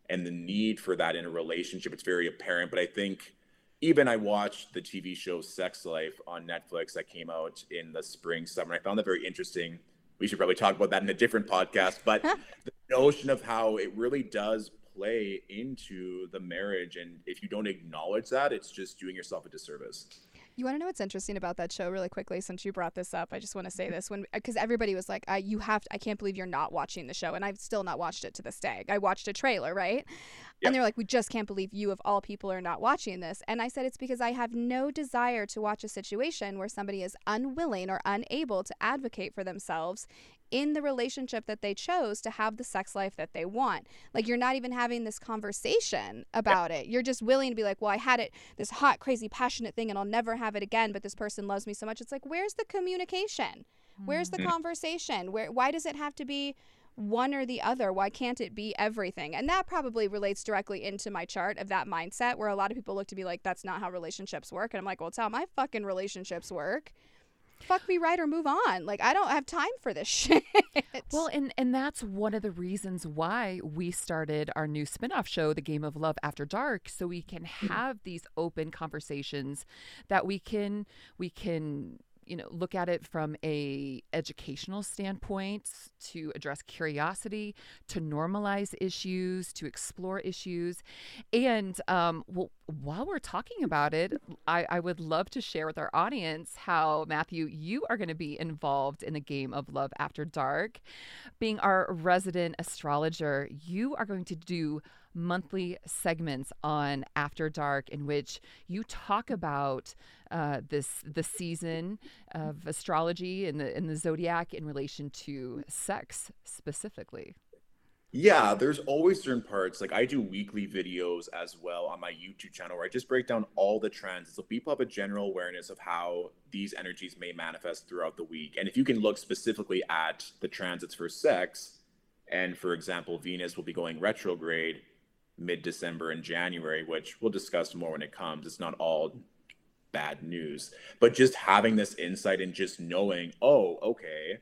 Speaker 3: and the need for that in a relationship, it's very apparent. But I think even I watched the TV show Sex Life on Netflix that came out in the spring, summer. I found that very interesting. We should probably talk about that in a different podcast. But the notion of how it really does play into the marriage and if you don't acknowledge that it's just doing yourself a disservice.
Speaker 2: You want to know what's interesting about that show really quickly since you brought this up? I just want to say this. When uh, because everybody was like I, you have to, i can't believe you're not watching the show and i've still not watched it to this day. I watched a trailer right? Yep. And they're like, we just can't believe you, of all people, are not watching this. And I said, it's because I have no desire to watch a situation where somebody is unwilling or unable to advocate for themselves in the relationship that they chose to have the sex life that they want. Like you're not even having this conversation about it. You're just willing to be like, well, I had it this hot, crazy, passionate thing and I'll never have it again, but this person loves me so much. It's like, where's the communication? Where's the mm-hmm. conversation? Where why does it have to be one or the other? Why can't it be everything? And that probably relates directly into my chart of that mindset where a lot of people look to be like, that's not how relationships work. And I'm like, well, it's how my fucking relationships work fuck me right or move on. Like I don't have time for this shit.
Speaker 1: Well, and and that's one of the reasons why we started our new spin-off show, The Game of Love After Dark, so we can hmm. have these open conversations that we can we can you know look at it from a educational standpoint to address curiosity to normalize issues to explore issues. And um, well, while we're talking about it I, I would love to share with our audience how matthew you are going to be involved in the game of love after dark. Being our resident astrologer you are going to do monthly segments on After Dark in which you talk about uh, this the season of astrology and the in the zodiac in relation to sex specifically.
Speaker 3: Yeah, there's always certain parts. Like I do weekly videos as well on my YouTube channel where I just break down all the trends so people have a general awareness of how these energies may manifest throughout the week. And if you can look specifically at the transits for sex, and for example, Venus will be going retrograde mid December and January, which we'll discuss more when it comes. It's not all bad news, but just having this insight and just knowing, oh, okay,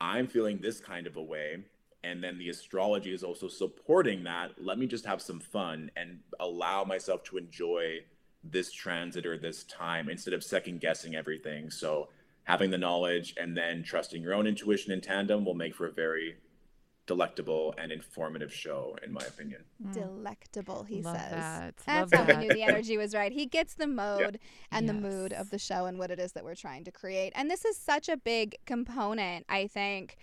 Speaker 3: I'm feeling this kind of a way. And then the astrology is also supporting that. Let me just have some fun and allow myself to enjoy this transit or this time instead of second guessing everything. So, having the knowledge and then trusting your own intuition in tandem will make for a very delectable and informative show, in my opinion.
Speaker 2: Mm. Delectable, he
Speaker 1: Love
Speaker 2: says.
Speaker 1: that.
Speaker 2: That's
Speaker 1: Love
Speaker 2: how we knew the energy was right. He gets the mode and the mood of the show and what it is that we're trying to create. And this is such a big component, I think,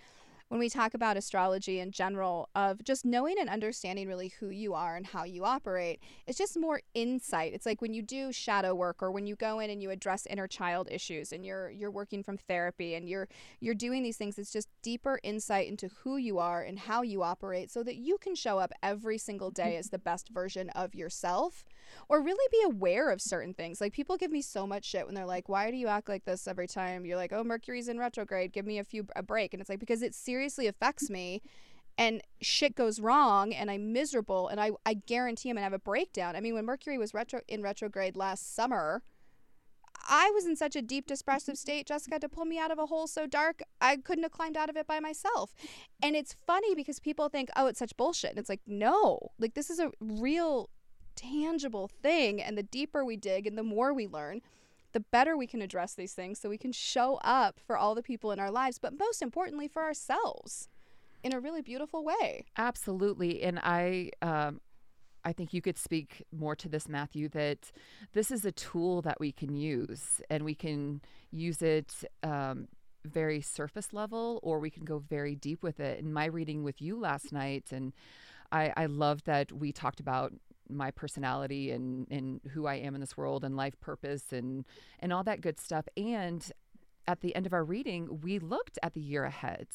Speaker 2: when we talk about astrology in general, of just knowing and understanding really who you are and how you operate. It's just more insight. It's like when you do shadow work or when you go in and you address inner child issues and you're you're working from therapy and you're you're doing these things. It's just deeper insight into who you are and how you operate so that you can show up every single day mm-hmm. as the best version of yourself or really be aware of certain things. Like people give me so much shit when they're like, "Why do you act like this every time?" You're like, "Oh, Mercury's in retrograde. Give me a few a break." And it's like because it seriously affects me and shit goes wrong and I'm miserable and I I guarantee I'm to have a breakdown. I mean, when Mercury was retro in retrograde last summer, I was in such a deep depressive state. Jessica to pull me out of a hole so dark I couldn't have climbed out of it by myself. And it's funny because people think, oh, it's such bullshit. And it's like, no, like this is a real tangible thing. And the deeper we dig and the more we learn, the better we can address these things so we can show up for all the people in our lives, but most importantly for ourselves in a really beautiful way.
Speaker 1: Absolutely, and I, um, I think you could speak more to this, Matthew. That this is a tool that we can use, and we can use it um, very surface level, or we can go very deep with it. In my reading with you last night, and I, I love that we talked about my personality and and who I am in this world and life purpose and and all that good stuff. And at the end of our reading, we looked at the year ahead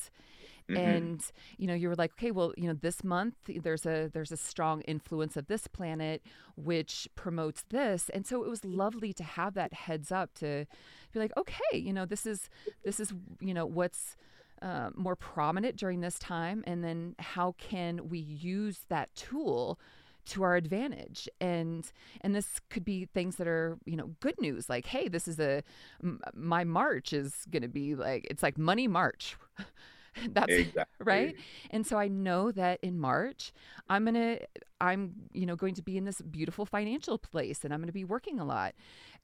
Speaker 3: Mhm.
Speaker 1: and you know you were like okay well you know this month there's a there's a strong influence of this planet which promotes this and so it was lovely to have that heads up to be like okay you know this is this is you know what's uh, more prominent during this time and then how can we use that tool to our advantage. And and this could be things that are you know good news like hey this is a m- my march is going to be like it's like money march. That's
Speaker 3: Exactly.
Speaker 1: right? And so i know that in march i'm going to i'm you know going to be in this beautiful financial place and i'm going to be working a lot.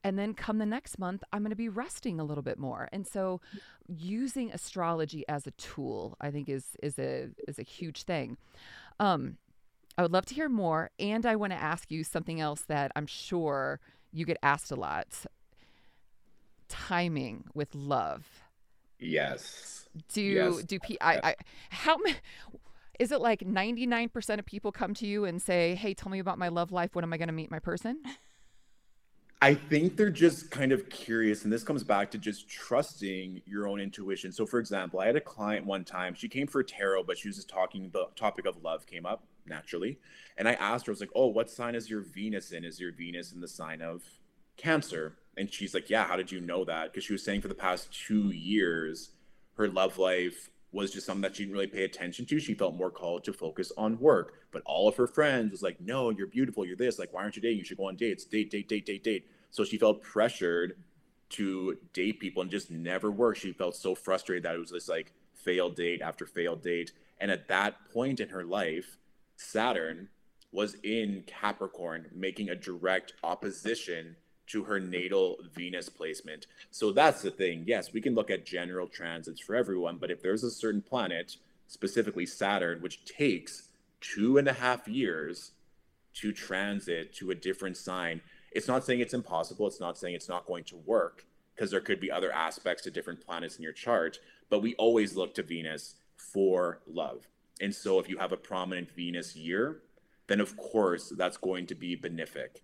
Speaker 1: And then come the next month i'm going to be resting a little bit more. And so using astrology as a tool i think is is a is a huge thing. Um i would love to hear more and i want to ask you something else that i'm sure you get asked a lot timing with love
Speaker 3: Yes.
Speaker 1: do
Speaker 3: Yes.
Speaker 1: do pe- I, I how is it like 99% of people come to you and say hey tell me about my love life when am i going to meet my person
Speaker 3: I think they're just kind of curious, and this comes back to just trusting your own intuition. So, for example, I had a client one time. She came for tarot, but she was just talking. The topic of love came up naturally, and I asked her, "I was like, oh, what sign is your Venus in? Is your Venus in the sign of Cancer?" And she's like, "Yeah, how did you know that?" Because she was saying for the past two years, her love life was just something that she didn't really pay attention to. She felt more called to focus on work, but all of her friends was like, "No, you're beautiful. You're this. Like, why aren't you dating? You should go on dates. Date, date, date, date, date." So she felt pressured to date people and just never work. She felt so frustrated that it was this like failed date after failed date. And at that point in her life, Saturn was in Capricorn, making a direct opposition to her natal Venus placement. So that's the thing. Yes, we can look at general transits for everyone, but if there's a certain planet, specifically Saturn, which takes two and a half years to transit to a different sign, it's not saying it's impossible. It's not saying it's not going to work because there could be other aspects to different planets in your chart, but we always look to Venus for love. And so if you have a prominent Venus year, then of course that's going to be benefic.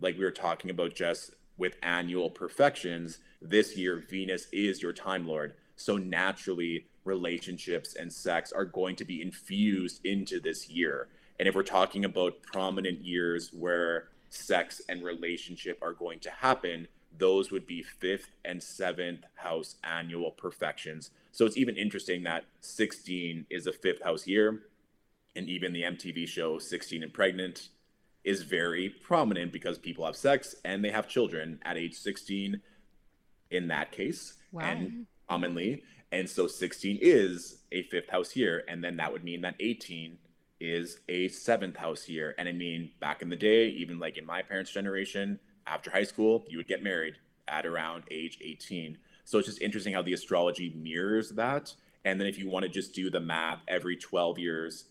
Speaker 3: Like we were talking about just with annual perfections, this year Venus is your time lord. So naturally, relationships and sex are going to be infused into this year. And if we're talking about prominent years where sex and relationship are going to happen, those would be fifth and seventh house annual perfections. So it's even interesting that 16 is a fifth house year. And even the MTV show 16 and Pregnant is very prominent because people have sex and they have children at age 16 in that case.
Speaker 1: Wow.
Speaker 3: And commonly. And so 16 is a fifth house year. And then that would mean that 18 is a seventh house year. And I mean, back in the day, even like in my parents' generation, after high school, you would get married at around age 18. So it's just interesting how the astrology mirrors that. And then if you want to just do the math, every 12 years,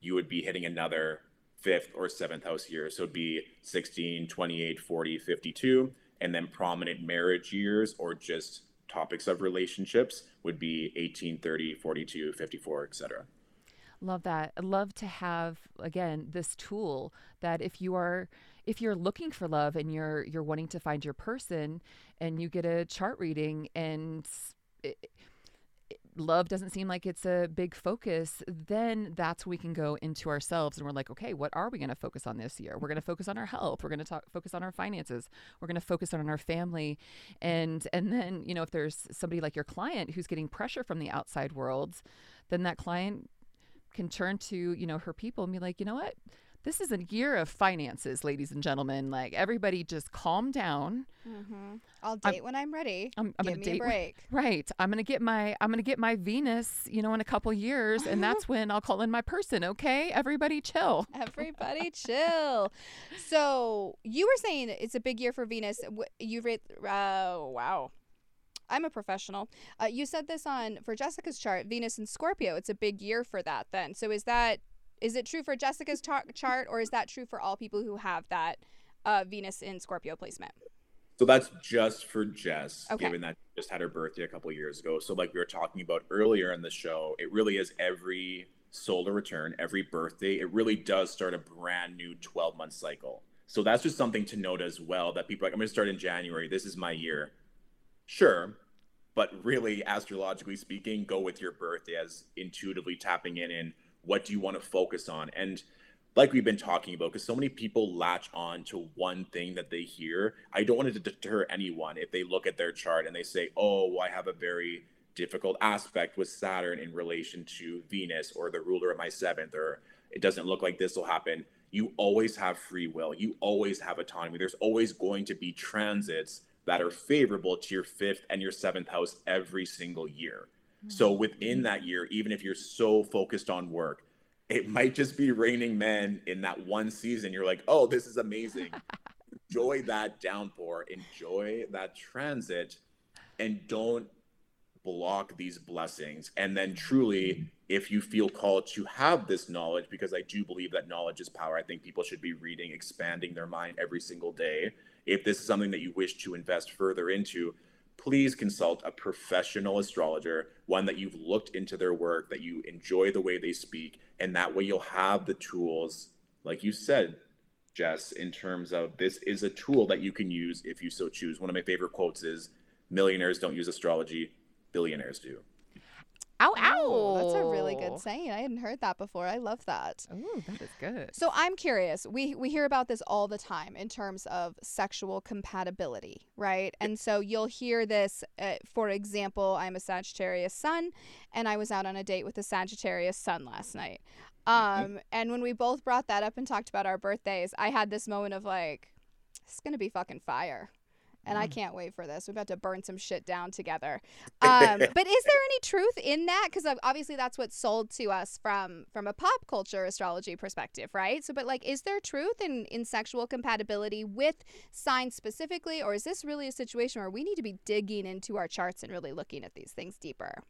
Speaker 3: you would be hitting another fifth or seventh house year. So it'd be 16, 28, 40, 52. And then prominent marriage years or just topics of relationships would be 18, 30, 42, 54, etc.
Speaker 1: Love that. I love to have again this tool that if you are if you're looking for love and you're you're wanting to find your person and you get a chart reading and it, love doesn't seem like it's a big focus, then that's we can go into ourselves and we're like, okay, what are we going to focus on this year? We're going to focus on our health. We're going to focus on our finances. We're going to focus on our family. And and then, you know, if there's somebody like your client who's getting pressure from the outside world, then that client can turn to, you know, her people and be like, you know what? This is a year of finances, ladies and gentlemen. Like everybody, just calm down.
Speaker 2: Mm-hmm. I'll date I'm, when I'm ready.
Speaker 1: I'm, I'm
Speaker 2: Give
Speaker 1: gonna
Speaker 2: me a break.
Speaker 1: right. I'm gonna get my I'm gonna get my Venus. You know, in a couple years, and that's when I'll call in my person. Okay, everybody, chill.
Speaker 2: Everybody, chill. So you were saying it's a big year for Venus. You read. Uh, wow. I'm a professional. Uh, you said this on for Jessica's chart, Venus and Scorpio. It's a big year for that. Then, so is that is it true for Jessica's tar- chart, or is that true for all people who have that uh, Venus in Scorpio placement?
Speaker 3: So that's just for Jess,
Speaker 2: okay.
Speaker 3: given that just had her birthday a couple years ago. So, like we were talking about earlier in the show, it really is every solar return, every birthday, it really does start a brand new 12 month cycle. So that's just something to note as well that people are like, I'm going to start in January. This is my year. Sure. But really, astrologically speaking, go with your birthday as intuitively tapping in and what do you want to focus on? And like we've been talking about because so many people latch on to one thing that they hear. I don't want to deter anyone if they look at their chart and they say oh well, i have a very difficult aspect with saturn in relation to venus or the ruler of my seventh or it doesn't look like this will happen. You always have free will. You always have autonomy. There's always going to be transits that are favorable to your fifth and your seventh house every single year so within that year, even if you're so focused on work, it might just be raining men in that one season. You're like, oh, this is amazing. enjoy that downpour, enjoy that transit, and don't block these blessings. And then truly, if you feel called to have this knowledge, because I do believe that knowledge is power, I think people should be reading, expanding their mind every single day. If this is something that you wish to invest further into, please consult a professional astrologer, one that you've looked into their work, that you enjoy the way they speak, and that way you'll have the tools, like you said, Jess, in terms of this is a tool that you can use if you so choose. One of my favorite quotes is millionaires don't use astrology, billionaires do.
Speaker 1: Ow, ow.
Speaker 2: that's a really good saying. I hadn't heard that before. I love that.
Speaker 1: Oh, that is good.
Speaker 2: So I'm curious. We we hear about this all the time in terms of sexual compatibility, right? And so you'll hear this. Uh, for example, I'm a Sagittarius sun, and I was out on a date with a Sagittarius sun last night. Um, and when we both brought that up and talked about our birthdays, I had this moment of like, it's gonna be fucking fire and I mm. can't wait for this. We're about to burn some shit down together. Um, but is there any truth in that? Because obviously that's what's sold to us from from a pop culture astrology perspective, right? So, but like, is there truth in in sexual compatibility with signs specifically, or is this really a situation where we need to be digging into our charts and really looking at these things deeper?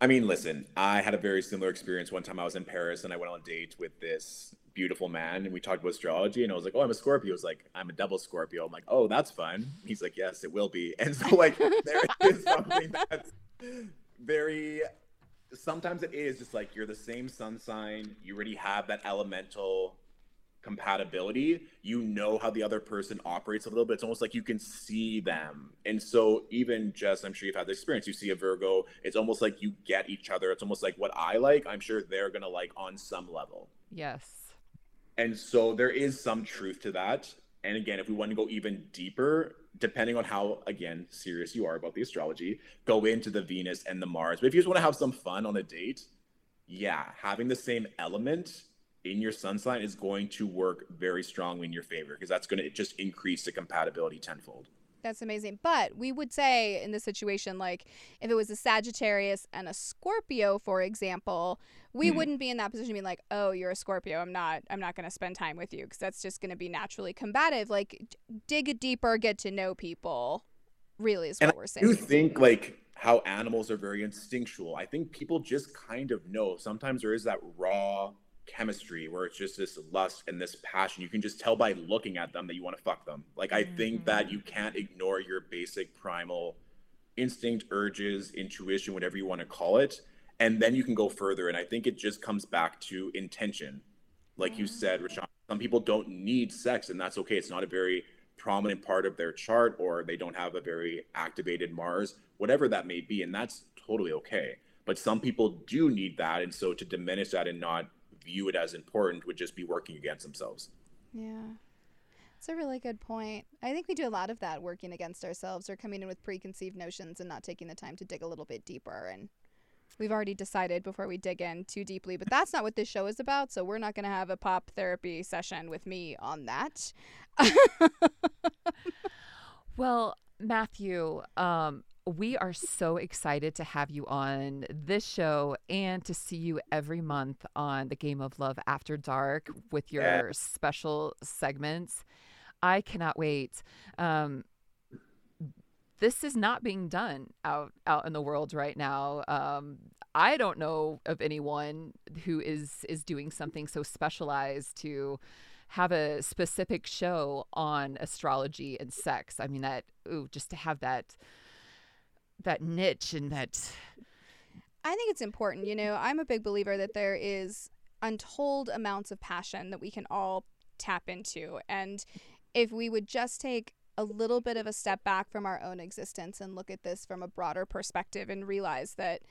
Speaker 3: I mean, listen, I had a very similar experience one time I was in Paris and I went on a date with this beautiful man and we talked about astrology and I was like, Oh, I'm a Scorpio. He was like, I'm a double Scorpio. I'm like, Oh, that's fun. He's like, Yes, it will be. And so like there is something that's very sometimes it is just like you're the same sun sign, you already have that elemental compatibility, you know how the other person operates a little bit. It's almost like you can see them. And so even just I'm sure you've had the experience, you see a Virgo, it's almost like you get each other. It's almost like what I like, I'm sure they're gonna like on some level.
Speaker 1: Yes.
Speaker 3: And so there is some truth to that. And again, if we want to go even deeper, depending on how again serious you are about the astrology, go into the Venus and the Mars. But if you just want to have some fun on a date, yeah, having the same element in your sun sign is going to work very strongly in your favor because that's going to just increase the compatibility tenfold.
Speaker 2: That's amazing. But we would say in this situation, like if it was a Sagittarius and a Scorpio, for example, we mm-hmm. wouldn't be in that position being like, oh, you're a Scorpio. I'm not, I'm not going to spend time with you because that's just going to be naturally combative. Like dig deeper, get to know people really is what
Speaker 3: and
Speaker 2: we're saying.
Speaker 3: I do think like how animals are very instinctual. I think people just kind of know. Sometimes there is that raw chemistry where it's just this lust and this passion. You can just tell by looking at them that you want to fuck them. Like I mm-hmm. think that mm-hmm. you can't ignore your basic primal instinct, urges, intuition, whatever you want to call it, and then you can go further. And I think it just comes back to intention. Like mm-hmm. you said, Rochonne, some people don't need sex, and that's okay. It's not a very prominent part of their chart, or they don't have a very activated Mars, whatever that may be, and that's totally okay. But some people do need that, and so to diminish that and not view it as important would just be working against themselves.
Speaker 2: Yeah. It's a really good point. I think we do a lot of that working against ourselves or coming in with preconceived notions and not taking the time to dig a little bit deeper. And we've already decided before we dig in too deeply, but that's not what this show is about. So we're not going to have a pop therapy session with me on that.
Speaker 1: well, Matthew, um, we are so excited to have you on this show and to see you every month on the Game of Love After Dark with your yeah. special segments. I cannot wait. Um, this is not being done out out in the world right now. Um, I don't know of anyone who is is doing something so specialized to have a specific show on astrology and sex. I mean that ooh, just to have that that niche and that
Speaker 2: I think it's important, you know. I'm a big believer that there is untold amounts of passion that we can all tap into and if we would just take a little bit of a step back from our own existence and look at this from a broader perspective and realize that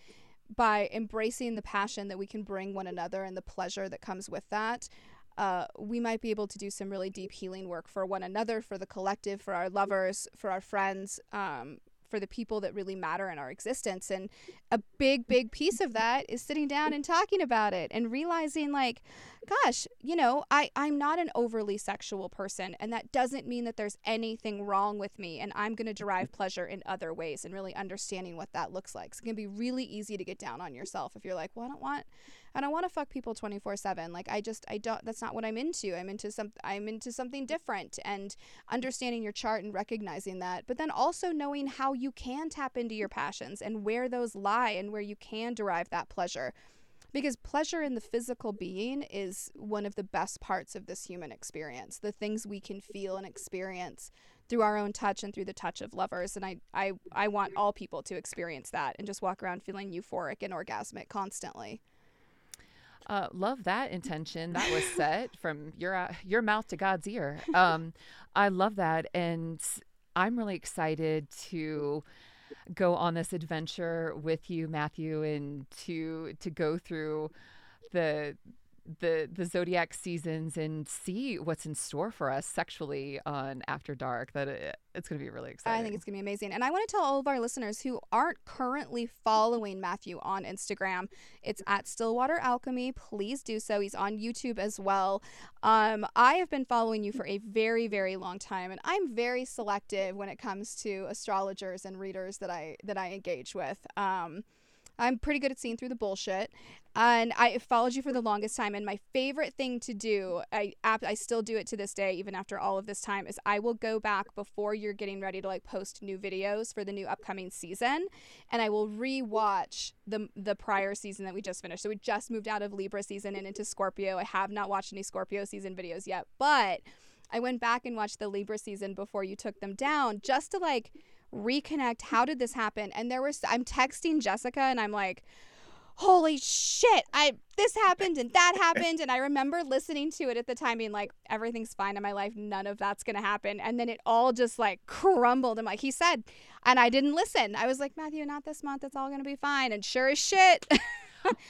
Speaker 2: by embracing the passion that we can bring one another and the pleasure that comes with that, uh, we might be able to do some really deep healing work for one another, for the collective, for our lovers, for our friends, um, for the people that really matter in our existence. And a big, big piece of that is sitting down and talking about it and realizing, like, gosh, you know, I, I'm not an overly sexual person, and that doesn't mean that there's anything wrong with me, and I'm going to derive pleasure in other ways and really understanding what that looks like. So it can be really easy to get down on yourself if you're like, well, I don't want I don't want to fuck people 24/7. Like I just I don't that's not what I'm into. I'm into some I'm into something different and understanding your chart and recognizing that. But then also knowing how you can tap into your passions and where those lie and where you can derive that pleasure because pleasure in the physical being is one of the best parts of this human experience the things we can feel and experience through our own touch and through the touch of lovers and I, I i want all people to experience that and just walk around feeling euphoric and orgasmic constantly
Speaker 1: uh, love that intention that was set from your uh, your mouth to God's ear. Um, I love that, and I'm really excited to go on this adventure with you, Matthew, and to to go through the the the zodiac seasons and see what's in store for us sexually on After Dark. That it, it's going to be really exciting.
Speaker 2: I think it's going to be amazing. And I want to tell all of our listeners who aren't currently following Matthew on Instagram, it's at Stillwater Alchemy. Please do so. He's on YouTube as well. Um, I have been following you for a very very long time, and I'm very selective when it comes to astrologers and readers that I that I engage with. Um, I'm pretty good at seeing through the bullshit. And I followed you for the longest time. And my favorite thing to do, I I still do it to this day, even after all of this time, is I will go back before you're getting ready to like post new videos for the new upcoming season, and I will rewatch the the prior season that we just finished. So we just moved out of Libra season and into Scorpio. I have not watched any Scorpio season videos yet, but I went back and watched the Libra season before you took them down, just to like reconnect. How did this happen? And there was I'm texting Jessica and I'm like, holy shit i this happened and that happened. And i remember listening to it at the time being like everything's fine in my life. None of that's gonna happen. And then it all just like crumbled. And like he said and i didn't listen. I was like matthew not this month. It's all gonna be fine. And sure as shit.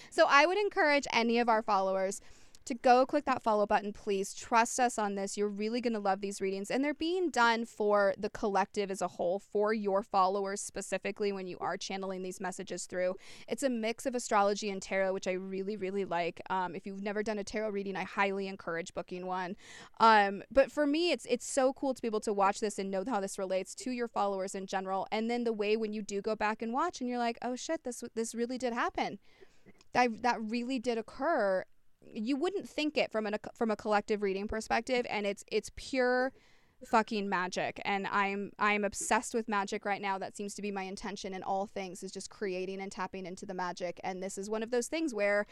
Speaker 2: So i would encourage any of our followers to go click that follow button, please. Trust us on this. You're really going to love these readings. And they're being done for the collective as a whole, for your followers specifically when you are channeling these messages through. It's a mix of astrology and tarot, which I really, really like. Um, if you've never done a tarot reading, I highly encourage booking one. Um, but for me, it's it's so cool to be able to watch this and know how this relates to your followers in general. And then the way when you do go back and watch and you're like, oh shit, this this really did happen. That, that really did occur you wouldn't think it from a from a collective reading perspective and it's it's pure fucking magic. And i'm i'm obsessed with magic right now that seems to be my intention in all things is just creating and tapping into the magic. And this is one of those things where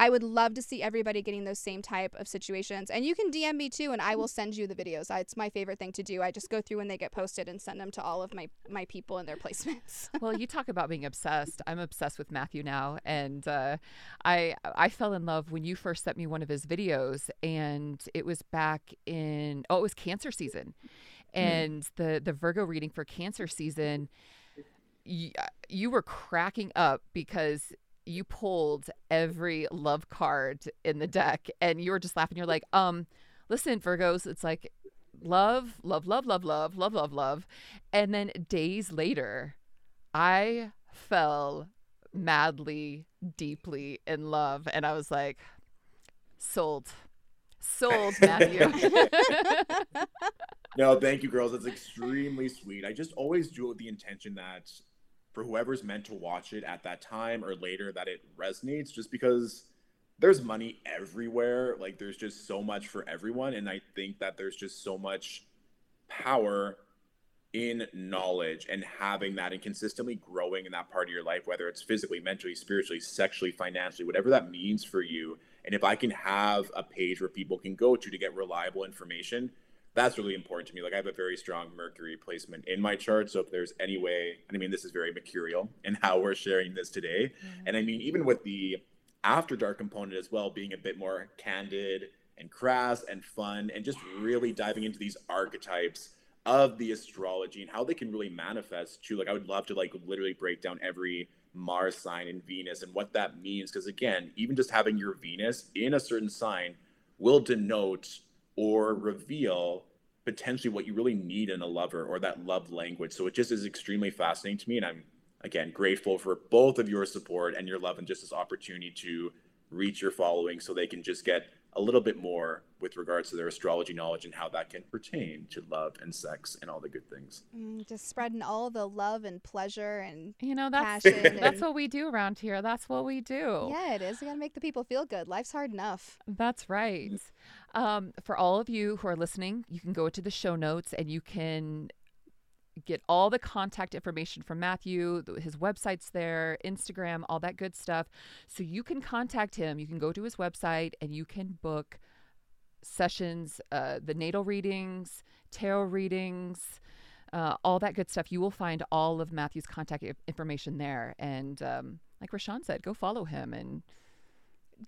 Speaker 2: I would love to see everybody getting those same type of situations. And you can DM me too, and I will send you the videos. It's my favorite thing to do. I just go through when they get posted and send them to all of my my people and their placements.
Speaker 1: well, you talk about being obsessed. I'm obsessed with Matthew now, and uh, I I fell in love when you first sent me one of his videos, and it was back in oh, it was cancer season, and mm. the the Virgo reading for cancer season. You, you were cracking up because you pulled every love card in the deck and you were just laughing. You're like, um, listen, Virgos, it's like love, love, love, love, love, love, love, love. And then days later, I fell madly, deeply in love. And I was like, sold. Sold, Matthew.
Speaker 3: no, thank you, girls. That's extremely sweet. I just always do it with the intention that for whoever's meant to watch it at that time or later that it resonates just because there's money everywhere. Like there's just so much for everyone and i think that there's just so much power in knowledge and having that and consistently growing in that part of your life whether it's physically mentally spiritually sexually financially whatever that means for you. And if i can have a page where people can go to to get reliable information that's really important to me. Like I have a very strong Mercury placement in my chart. So if there's any way, and I mean, this is very mercurial in how we're sharing this today. Mm-hmm. And I mean, even with the after dark component as well, being a bit more candid and crass and fun, and just really diving into these archetypes of the astrology and how they can really manifest too. Like I would love to like literally break down every Mars sign and Venus and what that means. Because again, even just having your Venus in a certain sign will denote or reveal potentially what you really need in a lover or that love language. So it just is extremely fascinating to me. And I'm, again, grateful for both of your support and your love and just this opportunity to reach your following so they can just get a little bit more with regards to their astrology knowledge and how that can pertain to love and sex and all the good things.
Speaker 2: Mm, just spreading all the love and pleasure and
Speaker 1: you know that's that's what we do around here. That's what we do.
Speaker 2: Yeah, it is. We got to make the people feel good. Life's hard enough.
Speaker 1: That's right. Um, for all of you who are listening, you can go to the show notes and you can get all the contact information from Matthew, his website's there, Instagram, all that good stuff. So you can contact him. You can go to his website and you can book sessions, uh, the natal readings, tarot readings, uh, all that good stuff. You will find all of Matthew's contact information there. And um, like Rochonne said, go follow him and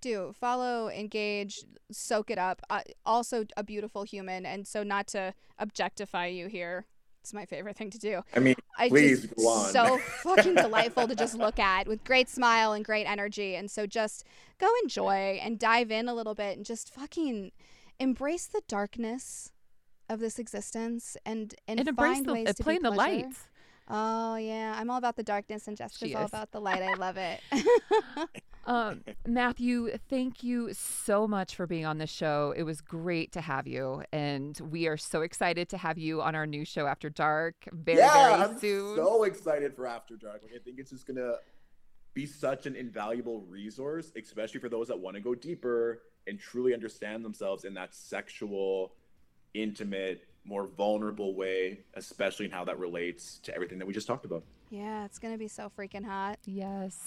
Speaker 2: do follow engage soak it up uh, also a beautiful human and so not to objectify you here it's my favorite thing to do.
Speaker 3: I mean, I please just, go on.
Speaker 2: So fucking delightful to just look at with great smile and great energy. And so just go enjoy and dive in a little bit and just fucking embrace the darkness of this existence and and,
Speaker 1: and embrace find the, ways to play in the lights.
Speaker 2: Oh yeah, I'm all about the darkness, and Jessica's all about the light. I love it.
Speaker 1: um, Matthew, thank you so much for being on the show. It was great to have you, and we are so excited to have you on our new show After Dark very
Speaker 3: yeah,
Speaker 1: very I'm soon.
Speaker 3: So excited for After Dark! Like I think it's just gonna be such an invaluable resource, especially for those that want to go deeper and truly understand themselves in that sexual, intimate more vulnerable way, especially in how that relates to everything that we just talked about.
Speaker 2: Yeah, it's gonna be so freaking hot.
Speaker 1: Yes.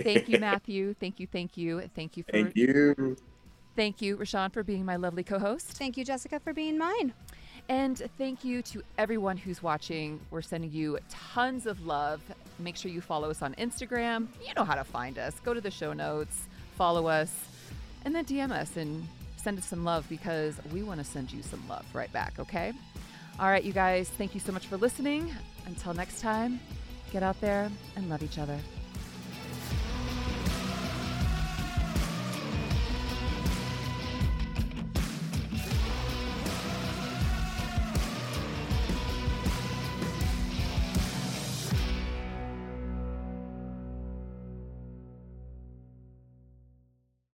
Speaker 1: Thank you, Matthew. thank you, thank you, thank you for
Speaker 3: Thank you.
Speaker 1: Thank you, Rochonne, for being my lovely co-host.
Speaker 2: Thank you, Jessica, for being mine.
Speaker 1: And thank you to everyone who's watching. We're sending you tons of love. Make sure you follow us on Instagram. You know how to find us. Go to the show notes, follow us, and then DM us and send us some love because we want to send you some love right back, okay? All right, you guys, thank you so much for listening. Until next time, get out there and love each other.